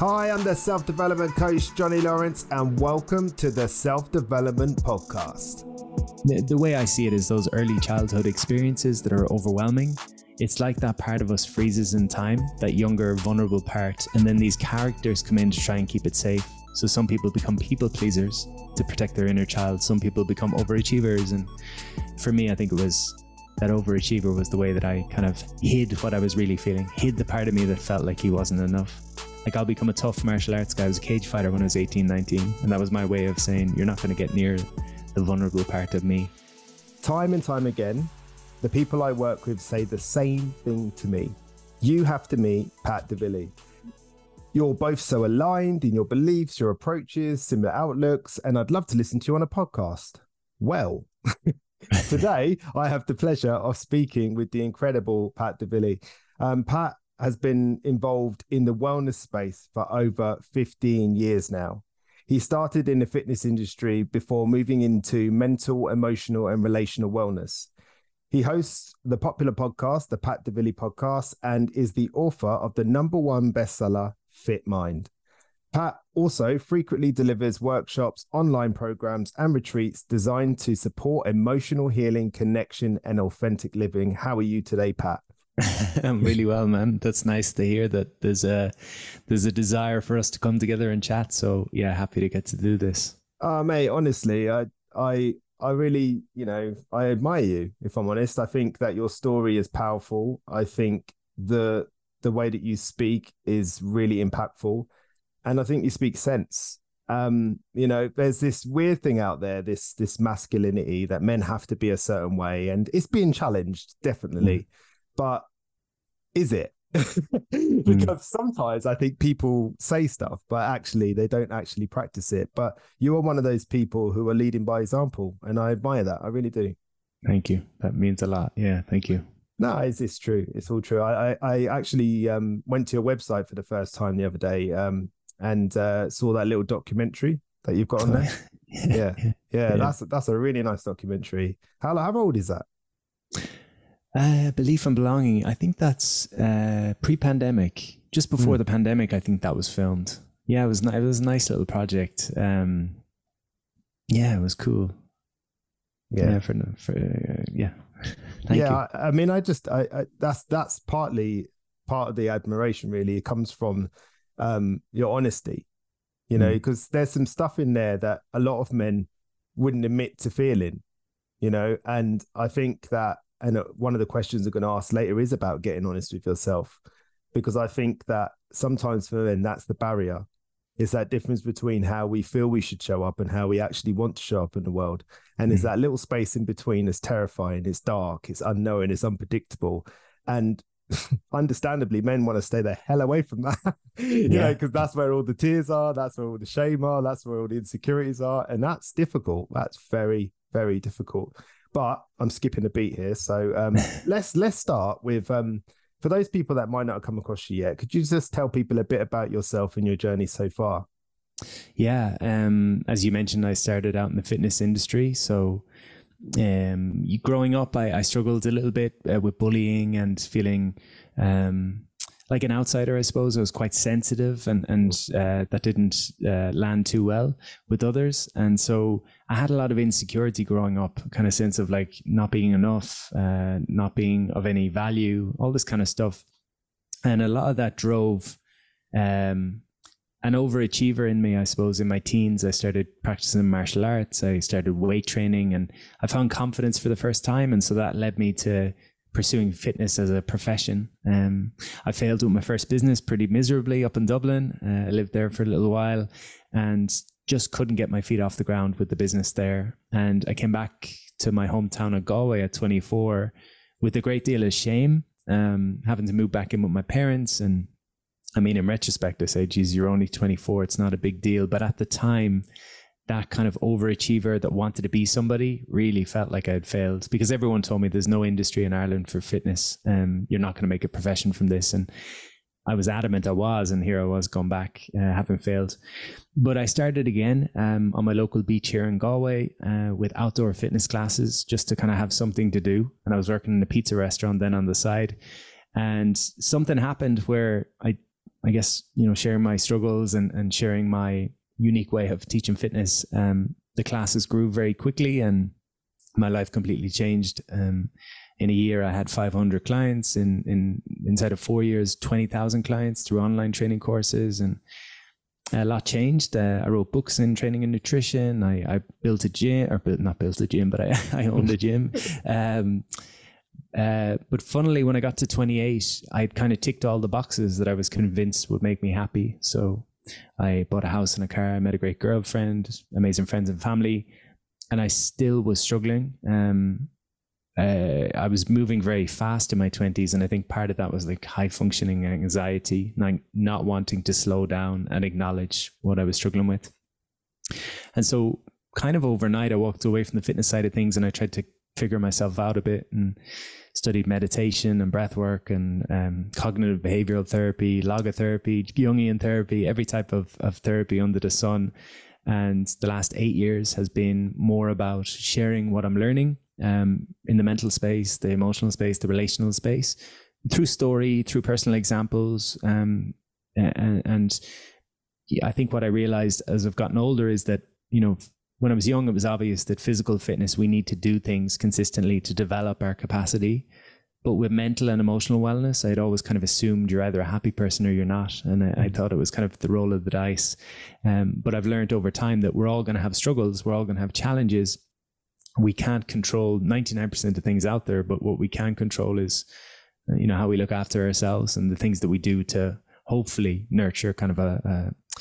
Hi, I'm the self development coach, Johnny Lawrence, and welcome to the Self Development Podcast. The, the way I see it is those early childhood experiences that are overwhelming. It's like that part of us freezes in time, that younger, vulnerable part, and then these characters come in to try and keep it safe. So some people become people pleasers to protect their inner child. Some people become overachievers. And for me, I think it was that overachiever was the way that I kind of hid what I was really feeling, hid the part of me that felt like he wasn't enough. Like I'll become a tough martial arts guy. I was a cage fighter when I was 18, 19. And that was my way of saying, you're not going to get near the vulnerable part of me. Time and time again, the people I work with say the same thing to me. You have to meet Pat Divilly. You're both so aligned in your beliefs, your approaches, similar outlooks, and I'd love to listen to you on a podcast. Well, today I have the pleasure of speaking with the incredible Pat Divilly. Um, Pat has been involved in the wellness space for over 15 years now. He started in the fitness industry before moving into mental, emotional, and relational wellness. He hosts the popular podcast, the Pat Divilly podcast, and is the author of the number one bestseller, Fit Mind. Pat also frequently delivers workshops, online programs, and retreats designed to support emotional healing, connection, and authentic living. How are you today, Pat? I'm really well, man. That's nice to hear that there's a there's a desire for us to come together and chat. So yeah, happy to get to do this. Uh mate, honestly, I I I really, you know, I admire you, if I'm honest. I think that your story is powerful. I think the the way that you speak is really impactful. And I think you speak sense. Um, you know, there's this weird thing out there, this this masculinity that men have to be a certain way, and it's being challenged, definitely. Mm. But is it? Hmm. because sometimes I think people say stuff, but actually they don't actually practice it. But you are one of those people who are leading by example, and I admire that. I really do. Thank you. That means a lot. Yeah, thank you. No, it's, it's true. It's all true. I I, I actually um, went to your website for the first time the other day um, and uh, saw that little documentary that you've got on there. yeah. yeah. yeah, yeah, That's that's a really nice documentary. How how old is that? Uh, belief and belonging. I think that's uh, pre-pandemic, just before mm. the pandemic. I think that was filmed. Yeah, it was. It was a nice little project. Um, yeah, it was cool. Yeah, yeah for, for uh, yeah. yeah, I, I, mean, I just, I, I, that's that's partly part of the admiration. Really, it comes from um, your honesty. You know, because mm. there's some stuff in there that a lot of men wouldn't admit to feeling. You know, and I think that and uh, one of the questions I'm going to ask later is about getting honest with yourself, because I think that sometimes for men that's the barrier. Is that difference between how we feel we should show up and how we actually want to show up in the world? And mm. is that little space in between that's terrifying, it's dark, it's unknown, it's unpredictable. And understandably, men want to stay the hell away from that, you yeah. know, because that's where all the tears are, that's where all the shame are, that's where all the insecurities are. And that's difficult. That's very, very difficult. But I'm skipping a beat here, so um, let's let's start with um, for those people that might not have come across you yet. Could you just tell people a bit about yourself and your journey so far? Yeah, um, as you mentioned, I started out in the fitness industry, so um, growing up, I, I, struggled a little bit uh, with bullying and feeling um, like an outsider, I suppose. I was quite sensitive, and and uh, that didn't uh, land too well with others. And so I had a lot of insecurity growing up, kind of sense of like not being enough, uh, not being of any value, all this kind of stuff. And a lot of that drove um, an overachiever in me, I suppose. In my teens, I started practicing martial arts. I started weight training, and I found confidence for the first time. And so that led me to pursuing fitness as a profession. Um, I failed with my first business pretty miserably up in Dublin. Uh, I lived there for a little while and just couldn't get my feet off the ground with the business there. And I came back to my hometown of Galway at 24 with a great deal of shame, um, having to move back in with my parents. And I mean, in retrospect, I say, geez, you're only 24. It's not a big deal. But at the time, that kind of overachiever that wanted to be somebody really felt like I'd failed because everyone told me there's no industry in Ireland for fitness. Um, you're not going to make a profession from this. And I was adamant I was, and here I was going back, uh, having failed. But I started again um, on my local beach here in Galway uh, with outdoor fitness classes just to kind of have something to do. And I was working in a pizza restaurant then on the side. And something happened where I I guess you know sharing my struggles and and sharing my unique way of teaching fitness. Um, the classes grew very quickly, and my life completely changed. Um, in a year, I had 500 clients. In in inside of four years, 20,000 clients through online training courses, and a lot changed. Uh, I wrote books in training and nutrition. I, I built a gym, or built, not built a gym, but I, I owned a gym. Um, uh, but funnily, when I got to 28, I'd kind of ticked all the boxes that I was convinced would make me happy. So I bought a house and a car, I met a great girlfriend, amazing friends and family, and I still was struggling. Um, uh, I was moving very fast in my 20s, and I think part of that was like high functioning anxiety, like not wanting to slow down and acknowledge what I was struggling with. And so, kind of overnight, I walked away from the fitness side of things and I tried to figure myself out a bit and studied meditation and breath work and um, cognitive behavioral therapy, logotherapy, Jungian therapy, every type of, of therapy under the sun. And the last eight years has been more about sharing what I'm learning um, in the mental space, the emotional space, the relational space through story, through personal examples. Um, and, and I think what I realized as I've gotten older is that, you know, when I was young, it was obvious that physical fitness, we need to do things consistently to develop our capacity. But with mental and emotional wellness, I'd always kind of assumed you're either a happy person or you're not. And I, I mm. thought it was kind of the roll of the dice. Um, but I've learned over time that we're all going to have struggles, we're all going to have challenges. We can't control 99% of things out there, but what we can control is, uh, you know, how we look after ourselves and the things that we do to hopefully nurture kind of a, a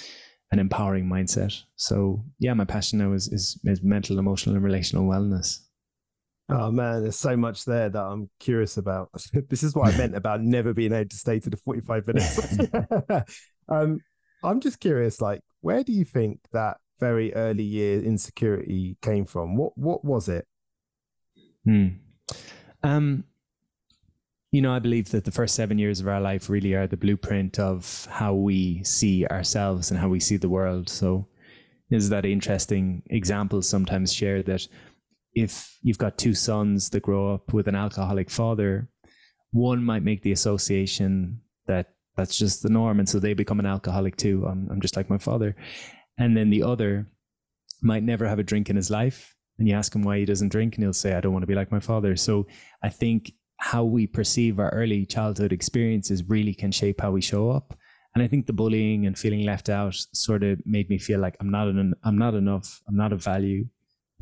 an empowering mindset. So yeah, my passion now is is, is mental, emotional, and relational wellness. Oh man, there's so much there that I'm curious about. this is what I meant about never being able to stay to the 45 minutes. um, I'm just curious, like, where do you think that very early year insecurity came from? What what was it? Hmm. Um, you know, I believe that the first seven years of our life really are the blueprint of how we see ourselves and how we see the world. So, is that interesting example sometimes shared that if you've got two sons that grow up with an alcoholic father, one might make the association that that's just the norm, and so they become an alcoholic too. I'm, I'm just like my father, and then the other might never have a drink in his life, and you ask him why he doesn't drink, and he'll say, "I don't want to be like my father." So I think how we perceive our early childhood experiences really can shape how we show up. And I think the bullying and feeling left out sort of made me feel like I'm not an, I'm not enough. I'm not of value.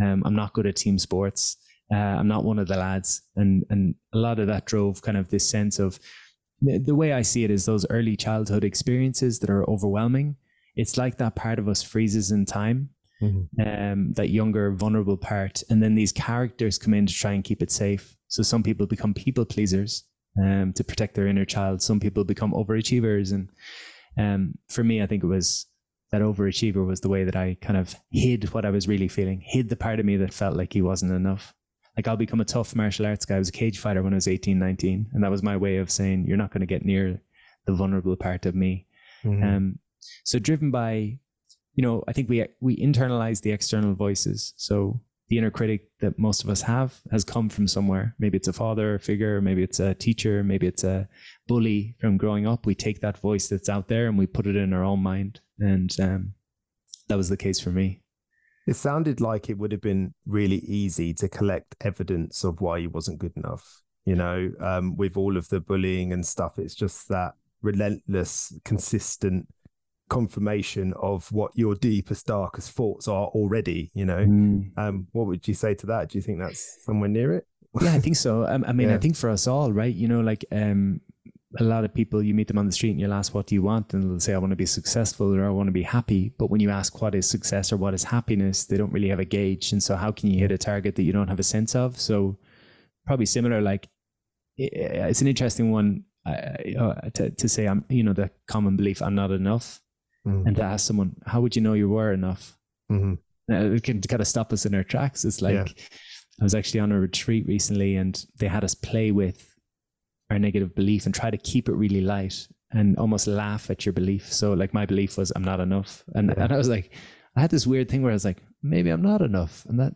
Um, I'm not good at team sports. Uh, I'm not one of the lads. And and a lot of that drove kind of this sense of the, the way I see it is those early childhood experiences that are overwhelming. It's like that part of us freezes in time Mm-hmm. Um, that younger, vulnerable part. And then these characters come in to try and keep it safe. So some people become people pleasers um, to protect their inner child. Some people become overachievers. And um, for me, I think it was that overachiever was the way that I kind of hid what I was really feeling, hid the part of me that felt like he wasn't enough. Like I'll become a tough martial arts guy. I was a cage fighter when I was 18, 19. And that was my way of saying, you're not going to get near the vulnerable part of me. Mm-hmm. Um, so driven by, you know, I think we, we internalize the external voices. So the inner critic that most of us have has come from somewhere. Maybe it's a father figure, maybe it's a teacher, maybe it's a bully from growing up. We take that voice that's out there and we put it in our own mind. And um, that was the case for me. It sounded like it would have been really easy to collect evidence of why you wasn't good enough. You know, um, with all of the bullying and stuff, it's just that relentless, consistent confirmation of what your deepest darkest thoughts are already you know? Mm. um what would you say to that? Do you think that's somewhere near it? Yeah i think so. Um, i mean yeah. i think for us all right you know like um a lot of people you meet them on the street and you'll ask what do you want and they'll say i want to be successful or i want to be happy. But when you ask what is success or what is happiness they don't really have a gauge. And so how can you hit a target that you don't have a sense of? So probably similar like it's an interesting one uh, to, to say i'm you know the common belief i'm not enough mm-hmm. and to ask someone, how would you know you were enough? Mm-hmm. Uh, it can kind of stop us in our tracks. It's like, yeah. I was actually on a retreat recently and they had us play with our negative belief and try to keep it really light and almost laugh at your belief. So like my belief was I'm not enough. And, yeah. and I was like, I had this weird thing where I was like, maybe I'm not enough. And that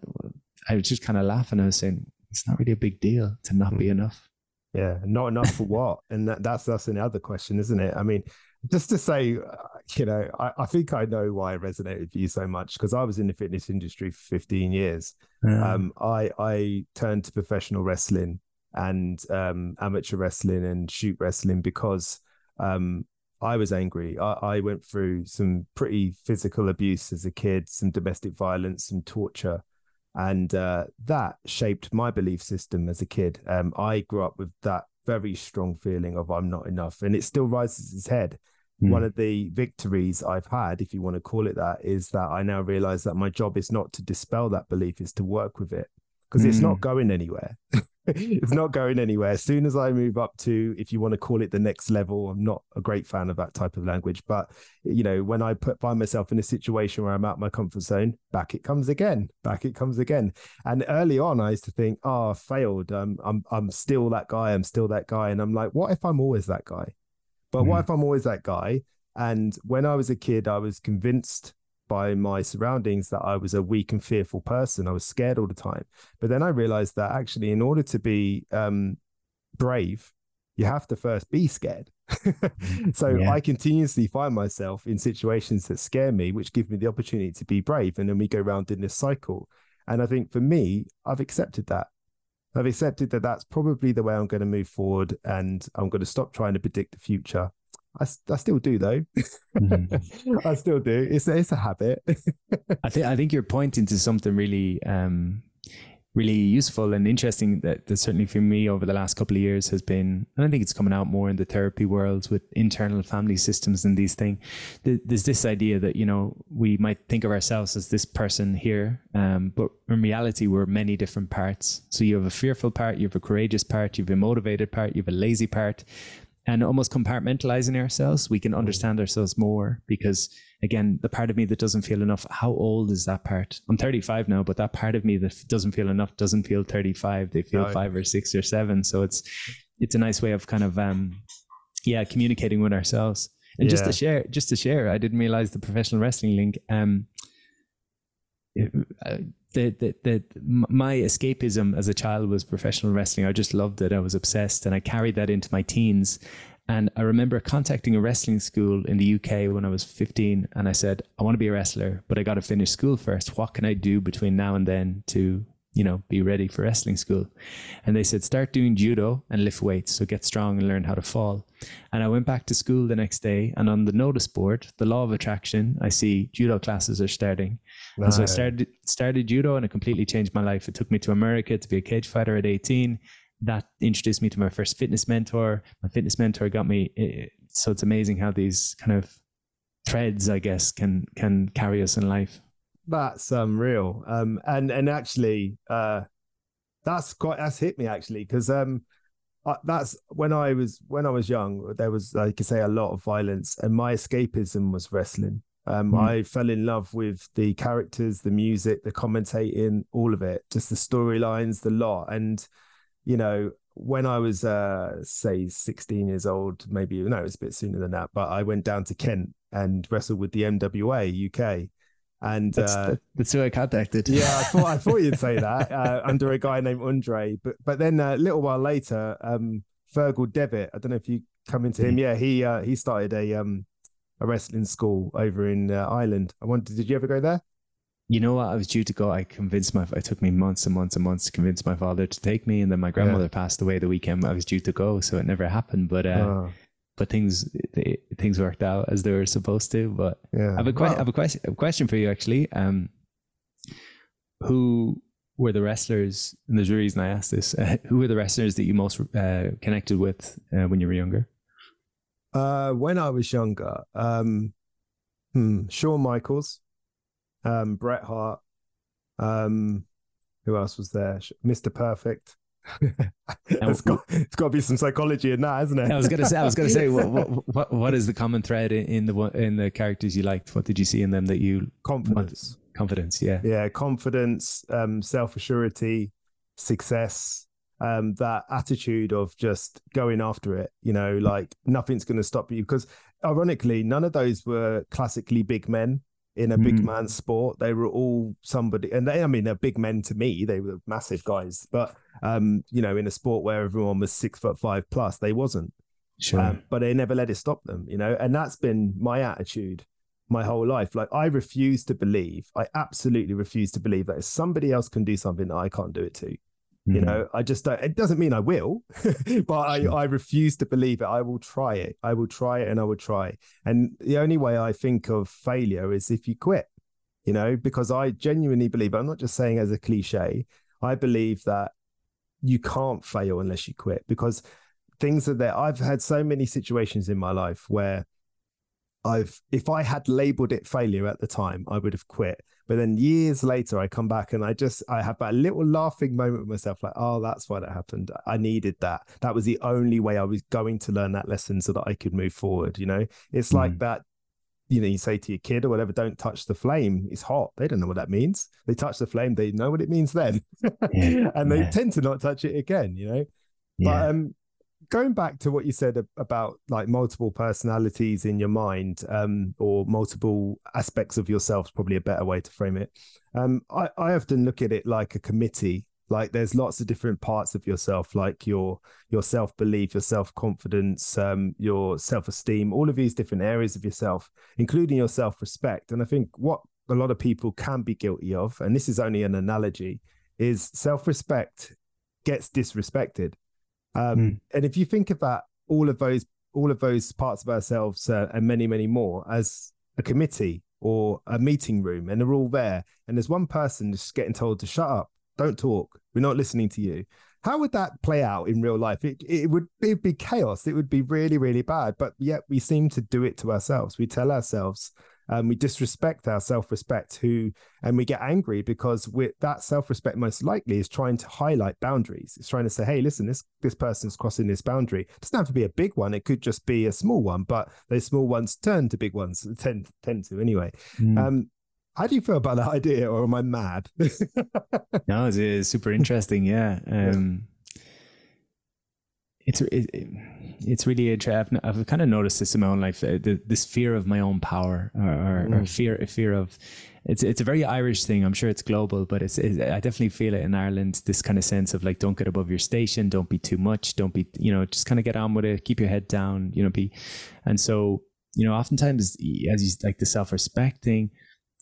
I was just kind of laughing. I was saying, it's not really a big deal to not mm-hmm. be enough. Yeah. Not enough for what? And that, that's, that's another question, isn't it? I mean, just to say, uh, you know, I, I, think I know why I resonated with you so much because I was in the fitness industry for 15 years. Yeah. Um, I I turned to professional wrestling and um, amateur wrestling and shoot wrestling because um, I was angry. I, I, went through some pretty physical abuse as a kid, some domestic violence, some torture, and uh, that shaped my belief system as a kid. Um, I grew up with that very strong feeling of I'm not enough, and it still rises its head. Mm. One of the victories I've had, if you want to call it that, is that I now realize that my job is not to dispel that belief, is to work with it because mm. it's not hmm. going anywhere. it's not going anywhere. As soon as I move up to, if you want to call it the next level, I'm not a great fan of that type of language. But you know, when I put find myself in a situation where I'm out my comfort zone, back it comes again, back it comes again. And early on, I used to think, oh, I failed. Um, I'm I'm still that guy. I'm still that guy. And I'm like, what if I'm always that guy? But mm. what if I'm always that guy? And when I was a kid, I was convinced by my surroundings that I was a weak and fearful person. I was scared all the time. But then I realized that actually, in order to be um, brave, you have to first be scared. so yeah. I continuously find myself in situations that scare me, which give me the opportunity to be brave. And then we go around in this cycle. And I think for me, I've accepted that. I've accepted that that's probably the way I'm going to move forward. And I'm going to stop trying to predict the future I, I still do though. Mm-hmm. I still do. It's it's a habit. I think I think you're pointing to something really um, really useful and interesting that, that certainly for me over the last couple of years has been and I think it's coming out more in the therapy world with internal family systems and these things. There's this idea that, you know, we might think of ourselves as this person here, um, but in reality we're many different parts. So you have a fearful part, you have a courageous part, you have a motivated part, you have a lazy part and almost compartmentalizing ourselves, we can mm. understand ourselves more because again, the part of me that doesn't feel enough, how old is that part? I'm 35 now, but that part of me that doesn't feel enough doesn't feel 35. They feel no. five or six or seven. So it's it's a nice way of kind of um yeah, communicating with ourselves. And yeah. just to share, just to share, I didn't realize the professional wrestling link. Um, uh, the, the, the, my escapism as a child was professional wrestling. I just loved it. I was obsessed and I carried that into my teens. And I remember contacting a wrestling school in the UK when I was 15 and I said, I want to be a wrestler, but I got to finish school first. What can I do between now and then to you know, be ready for wrestling school. And they said, start doing judo and lift weights. So get strong and learn how to fall. And I went back to school the next day and on the notice board, the law of attraction, I see judo classes are starting. Right. And so I started, started judo and it completely changed my life. It took me to America to be a cage fighter at 18. That introduced me to my first fitness mentor. My fitness mentor got me. Eh, so it's amazing how these kind of threads, I guess, can, can carry us in life that's unreal. Um, and and actually, uh, that's quite that's hit me actually because um, uh, that's when I was when I was young. There was like I say a lot of violence, and my escapism was wrestling. Um, mm. I fell in love with the characters, the music, the commentating, all of it, just the storylines, the lot. And you know, when I was uh, say 16 years old, maybe no, it was a bit sooner than that, but I went down to Kent and wrestled with the NWA UK. And that's, uh, that's who I contacted. Yeah, I thought I thought you'd say that uh, under a guy named Andre, but but then uh, a little while later, um, Fergal Devitt. I don't know if you come into him. Mm. Yeah, he uh, he started a um a wrestling school over in uh, Ireland. I wondered, did you ever go there? You know what? I was due to go. I convinced my. It took me months and months and months to convince my father to take me, and then my grandmother yeah. passed away the weekend I was due to go, so it never happened. But uh, oh but things they, things worked out as they were supposed to. But yeah, I have a, que- I have a question a question for you actually. Um, who were the wrestlers? And there's a reason I asked this. Uh, who were the wrestlers that you most uh, connected with uh, when you were younger? Uh, when I was younger, um, hmm, Shawn Michaels, um, Bret Hart, um, who else was there? Mr. Perfect it's got it's got to be some psychology in that, hasn't it? I was gonna say. I was gonna say. What, what, what is the common thread in the in the characters you liked? What did you see in them that you confidence? Confidence, yeah, yeah, confidence, um, self assurity, success, um, that attitude of just going after it. You know, like nothing's going to stop you. Because ironically, none of those were classically big men in a big mm. man sport. They were all somebody, and they, I mean, they're big men to me. They were massive guys, but um, you know, in a sport where everyone was six foot five plus, they wasn't. Sure. Um, but they never let it stop them, you know, and that's been my attitude my whole life. Like I refuse to believe, I absolutely refuse to believe that if somebody else can do something that I can't do it to. Mm-hmm. You know, I just don't, it doesn't mean I will, but I, I refuse to believe it. I will try it. I will try it and I will try. And the only way I think of failure is if you quit, you know, because I genuinely believe, I'm not just saying as a cliche, I believe that you can't fail unless you quit because things are there. I've had so many situations in my life where I've if I had labeled it failure at the time, I would have quit. But then years later, I come back and I just I have that little laughing moment with myself, like, oh, that's why that happened. I needed that. That was the only way I was going to learn that lesson so that I could move forward. You know, it's mm. like that. You know, you say to your kid or whatever, don't touch the flame. It's hot. They don't know what that means. They touch the flame, they know what it means then. Yeah. and they yeah. tend to not touch it again, you know. Yeah. But um going back to what you said about like multiple personalities in your mind um, or multiple aspects of yourself is probably a better way to frame it. Um, I, I often look at it like a committee. Like there's lots of different parts of yourself like your your self-belief your self-confidence um, your self-esteem all of these different areas of yourself including your self-respect. And i think what a lot of people can be guilty of and this is only an analogy is self-respect gets disrespected um, mm. And if you think about all of those all of those parts of ourselves uh, and many many more as a committee or a meeting room, and they're all there, and there's one person just getting told to shut up, don't talk, we're not listening to you. How would that play out in real life? It it would it'd be chaos. It would be really really bad. But yet we seem to do it to ourselves. We tell ourselves um, we disrespect our self-respect who and we get angry because we that self-respect most likely is trying to highlight boundaries. It's trying to say hey listen this this person's crossing this boundary. It doesn't have to be a big one. It could just be a small one but those small ones turn to big ones tend tend to anyway. Mm. um, how do you feel about that idea or am i mad? No it's, it's, super interesting yeah. Um, it's it, it's really interesting. I've, I've, kind of noticed this in my own life. Uh, the, this fear of my own power, or, or, mm. or fear fear of it's it's a very Irish thing. I'm sure it's global, but it's, it's, I definitely feel it in Ireland. This kind of sense of like, don't get above your station, don't be too much, don't be you know, just kind of get on with it, keep your head down, you know, be, and so you know, oftentimes as you like the self respect thing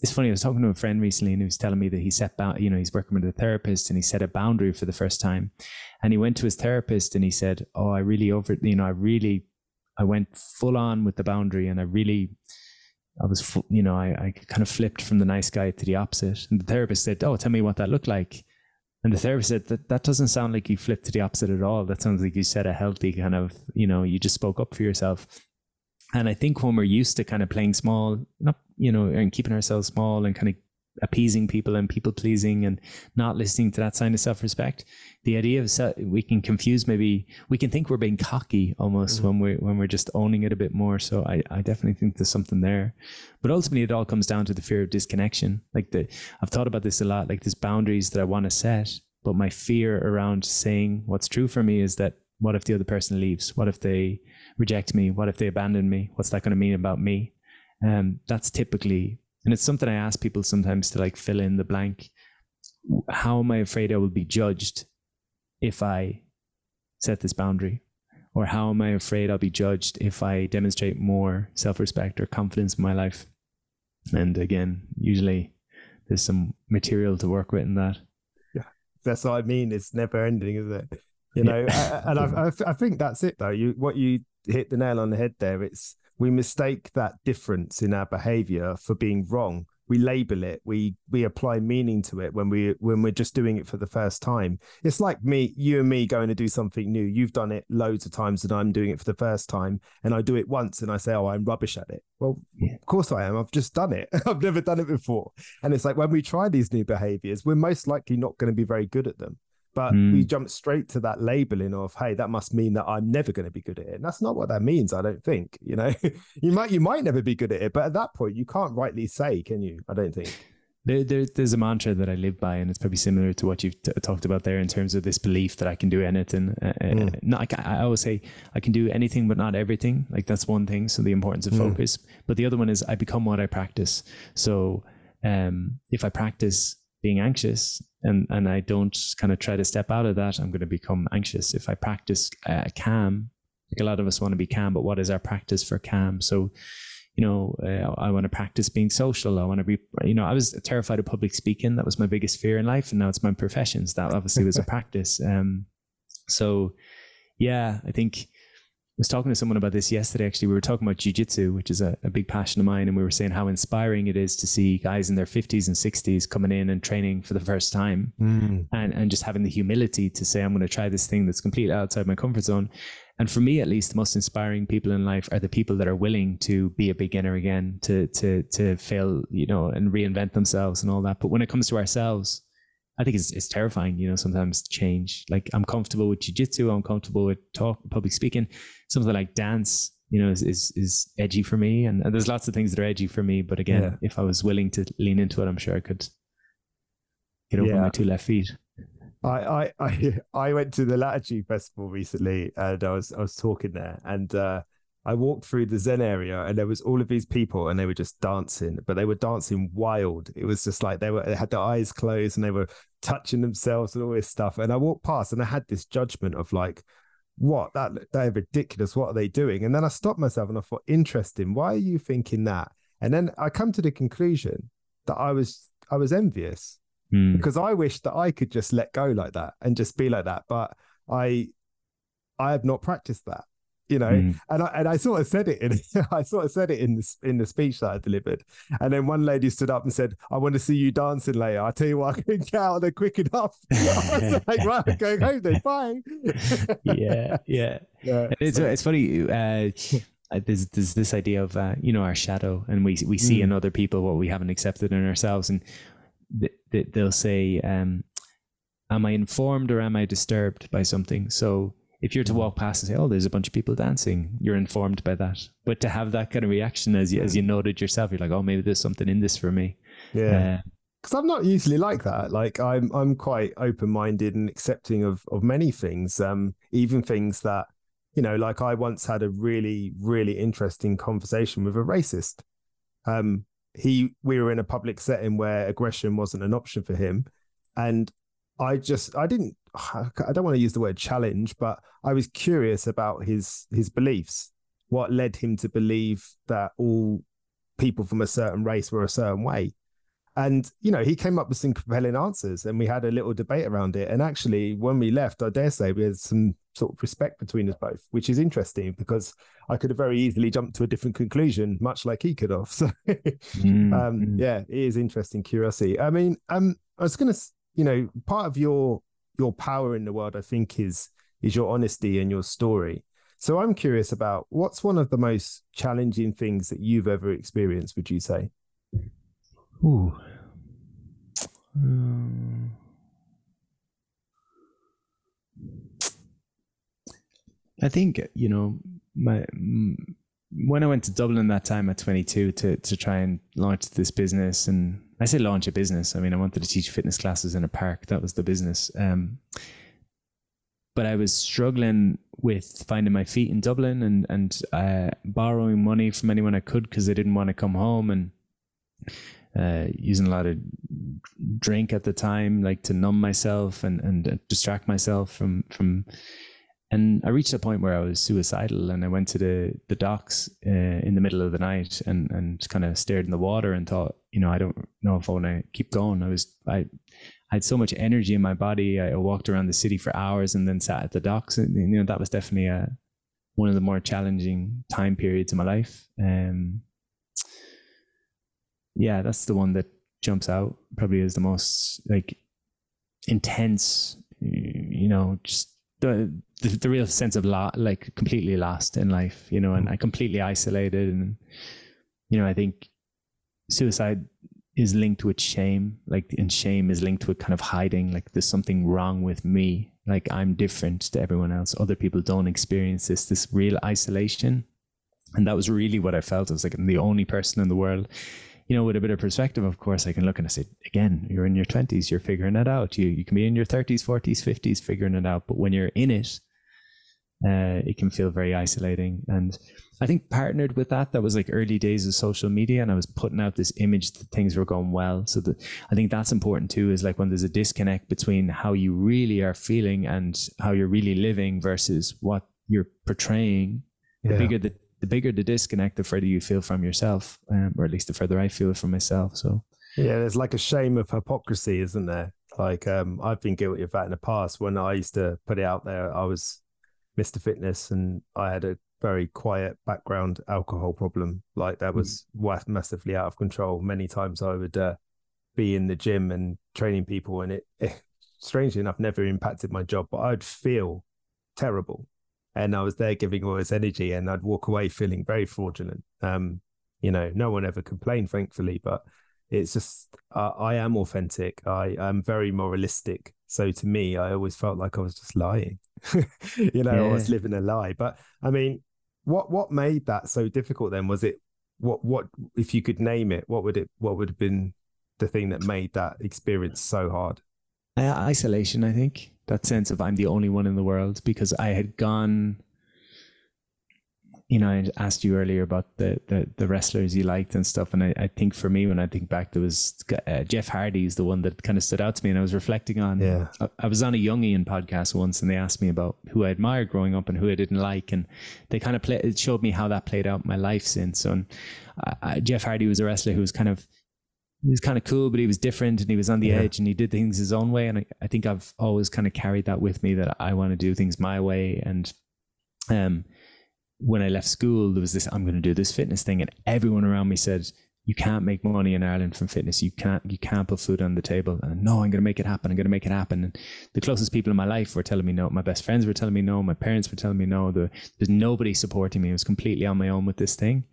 it's funny. I was talking to a friend recently, and he was telling me that he set. You know, he's working with a therapist, and he set a boundary for the first time. And he went to his therapist, and he said, "Oh, I really over. You know, I really, I went full on with the boundary, and I really, I was, you know, I, I kind of flipped from the nice guy to the opposite." And the therapist said, "Oh, tell me what that looked like." And the therapist said that that doesn't sound like you flipped to the opposite at all. That sounds like you set a healthy kind of, you know, you just spoke up for yourself. And I think when we're used to kind of playing small, not you know, and keeping ourselves small and kind of appeasing people and people pleasing and not listening to that sign of self respect. The idea of se- we can confuse maybe we can think we're being cocky almost mm when we when we're just owning it a bit more. So I, I definitely think there's something there. But ultimately it all comes down to the fear of disconnection. Like the I've thought about this a lot, like there's boundaries that I want to set, but my fear around saying what's true for me is that what if the other person leaves? What if they reject me? What if they abandon me? What's that going to mean about me? Um, that's typically, and it's something I ask people sometimes to like fill in the blank. How am I afraid I will be judged if I set this boundary? Or how am I afraid I'll be judged if I demonstrate more self respect or confidence in my life? And again, usually there's some material to work with in that. Yeah, that's what I mean. It's never ending, is it? You know, yeah. and I, I, think that's it though. You what you hit the nail on the head there. It's we mistake that difference in our behavior for being wrong. We label it. We we apply meaning to it when we when we're just doing it for the first time. It's like me you and me going to do something new. You've done it loads of times and i'm doing it for the first time and i do it once and i say oh i'm rubbish at it. Well yeah. of course i am. I've just done it. I've never done it before. And it's like when we try these new behaviors we're most likely not going to be very good at them but mm. we jump straight to that labeling of hey that must mean that i'm never going to be good at it and that's not what that means i don't think you know you might you might never be good at it but at that point you can't rightly say can you i don't think there, there, there's a mantra that I live by, and it's probably similar to what you've t- talked about there in terms of this belief that I can do anything. Uh, uh mm. not, I, I, always say I can do anything, but not everything. Like that's one thing. So the importance of mm. focus. But the other one is I become what I practice. So um, if I practice being anxious and and I don't kind of try to step out of that, I'm going to become anxious. If I practice uh, calm, Like a lot of us want to be calm, but what is our practice for calm? So, you know, uh, I want to practice being social. I want to be, you know, I was terrified of public speaking. That was my biggest fear in life, and now it's my professions. That obviously was a practice. Um, so, yeah, I think was talking to someone about this yesterday. Actually, we were talking about jujitsu, which is a, a, big passion of mine, and we were saying how inspiring it is to see guys in their fifties and sixties coming in and training for the first time, mm. and and just having the humility to say, "I'm going to try this thing that's completely outside my comfort zone." And for me, at least, the most inspiring people in life are the people that are willing to be a beginner again, to to to fail, you know, and reinvent themselves and all that. But when it comes to ourselves, I think it's, it's terrifying, you know, sometimes change. Like I'm comfortable with jujitsu, I'm comfortable with talk, public speaking. Something like dance, you know, is, is, is edgy for me. And, and, there's lots of things that are edgy for me. But again, yeah. if I was willing to lean into it, I'm sure I could get over yeah. my two left feet. I, I, I, I went to the Latitude Festival recently and I was, I was talking there and, uh, I walked through the Zen area and there was all of these people and they were just dancing, but they were dancing wild. It was just like they were they had their eyes closed and they were touching themselves and all this stuff. And I walked past and I had this judgment of like, what that they're ridiculous. What are they doing? And then I stopped myself and I thought, interesting. Why are you thinking that? And then I come to the conclusion that I was I was envious mm. because I wish that I could just let go like that and just be like that. But I I have not practiced that you know? Mm. and I, and I sort of said it in I sort of said it in the in the speech that I delivered. And then one lady stood up and said I want to see you dancing later I tell you what I couldn't get out of there quick enough. I was like right I'm going home then. Bye. Yeah yeah, yeah. It's so. it's funny uh, there's, there's this idea of uh, you know our shadow and we we see mm. in other people what we haven't accepted in ourselves and th- they'll say um, am I informed or am I disturbed by something? So if you're to walk past and say, "Oh, there's a bunch of people dancing," you're informed by that. But to have that kind of reaction, as you, as you noted yourself, you're like, "Oh, maybe there's something in this for me." Yeah. because uh, I'm not usually like that. Like I'm, I'm quite open-minded and accepting of of many things, um, even things that, you know, like I once had a really, really interesting conversation with a racist. Um, he, we were in a public setting where aggression wasn't an option for him, and I just, I didn't I don't want to use the word challenge, but I was curious about his his beliefs. What led him to believe that all people from a certain race were a certain way? And you know, he came up with some compelling answers, and we had a little debate around it. And actually, when we left, I dare say we had some sort of respect between us both, which is interesting because I could have very easily jumped to a different conclusion, much like he could have. So, mm-hmm. um, yeah, it is interesting curiosity. I mean, um, I was going to, you know, part of your your power in the world, I think, is is your honesty and your story. So I'm curious about what's one of the most challenging things that you've ever experienced, would you say? Ooh. Um, I think, you know, my when I went to Dublin that time at 22 to to try and launch this business, and I say launch a business. I mean, I wanted to teach fitness classes in a park. That was the business. Um, but I was struggling with finding my feet in Dublin and and uh, borrowing money from anyone I could because I didn't want to come home and uh, using a lot of drink at the time, like to numb myself and and distract myself from from and I reached a point where I was suicidal, and I went to the the docks uh, in the middle of the night and and kind of stared in the water and thought, you know, I don't know if I want to keep going. I was I, I had so much energy in my body. I walked around the city for hours and then sat at the docks, and you know that was definitely a one of the more challenging time periods in my life. Um, yeah, that's the one that jumps out. Probably is the most like intense. You know, just the, the, the real sense of lo- like completely lost in life, you know, and mm. I completely isolated, and you know, I think suicide is linked with shame, like, and shame is linked with kind of hiding, like there's something wrong with me, like I'm different to everyone else. Other people don't experience this, this real isolation, and that was really what I felt. I was like I'm the only person in the world you know, with a bit of perspective, of course, I can look and I say, again, you're in your 20s, you're figuring it out. You, you can be in your 30s, 40s, 50s figuring it out. But when you're in it, uh, it can feel very isolating. And I think partnered with that, that was like early days of social media, and I was putting out this image that things were going well. So that I think that's important too. Is like when there's a disconnect between how you really are feeling and how you're really living versus what you're portraying, the Yeah. bigger the the bigger the disconnect, the further you feel from yourself, um, or at least the further I feel from myself. So Yeah, there's like a shame of hypocrisy, isn't there? Like, um, I've been guilty of that in the past. When I used to put it out there, I was Mr. Fitness, and I had a very quiet background alcohol problem. Like that was wa- massively out of control. Many times I would uh, be in the gym and training people, and it, it, strangely enough, never impacted my job. But I'd feel terrible, and I was there giving all this energy, and I'd walk away feeling very fraudulent. Um, you know, no one ever complained, thankfully, but it's just uh, I am authentic. I am very moralistic. So to me, I always felt like I was just lying. you know, I was living a lie. But I mean, what what made that so difficult then? Was it what what if you could name it? What would it what would have been the thing that made that experience so hard? isolation, I think that sense of I'm the only one in the world because I had gone. You know, I asked you earlier about the, the, the wrestlers you liked and stuff, and I, I think for me, when I think back, there was uh, Jeff Hardy is the one that kind of stood out to me, and I was reflecting on. Yeah. I, I was on a Jungian podcast once, and they asked me about who I admired growing up and who I didn't like, and they kind of play, it showed me how that played out in my life since. And uh, uh, Jeff Hardy was a wrestler who was kind of he was kind of cool, but he was different and he was on the Yeah. edge and he did things his own way. And I, I think I've always kind of carried that with me that I want to do things my way. And um, when I left school, there was this I'm going to do this fitness thing, and everyone around me said, "You can't make money in Ireland from fitness. You can't. You can't put food on the table." And no, I'm going to make it happen. I'm going to make it happen. And the closest people in my life were telling me no. My best friends were telling me no. My parents were telling me no. There, there's nobody supporting me. I was completely on my own with this thing.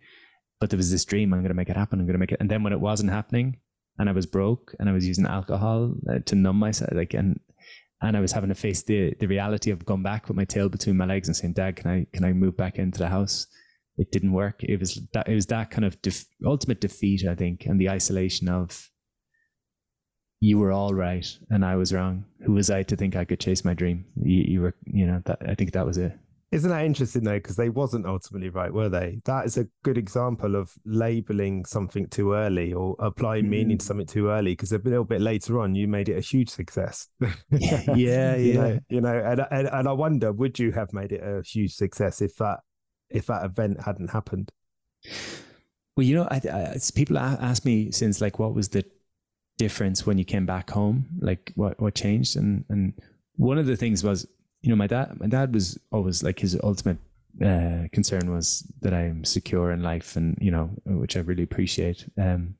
But there was this dream. I'm going to make it happen. I'm going to make it. And then when it wasn't happening, and I was broke, and I was using alcohol uh, to numb myself, like and and I was having to face the the reality of going back with my tail between my legs and saying, "Dad, can I can I move back into the house?" It didn't work. It was that it was that kind of def- ultimate defeat, I think, and the isolation of you were all right and I was wrong. Who was I to think I could chase my dream? You, you were, you know, that I think that was it. Isn't that interesting though? Because they wasn't ultimately right, were they? That is a good example of labeling something too early or applying meaning to Mm. something too early. Because a little bit later on, you made it a huge success. yeah, you yeah. know, you know, and, and and I wonder, would you have made it a huge success if that if that event hadn't happened? Well, you know, I, I, people ask me since like, what was the difference when you came back home? Like, what what changed? And and one of the things was, you know, my dad, my dad was always like his ultimate uh, concern was that I'm secure in life, and you know, which I really appreciate. Um,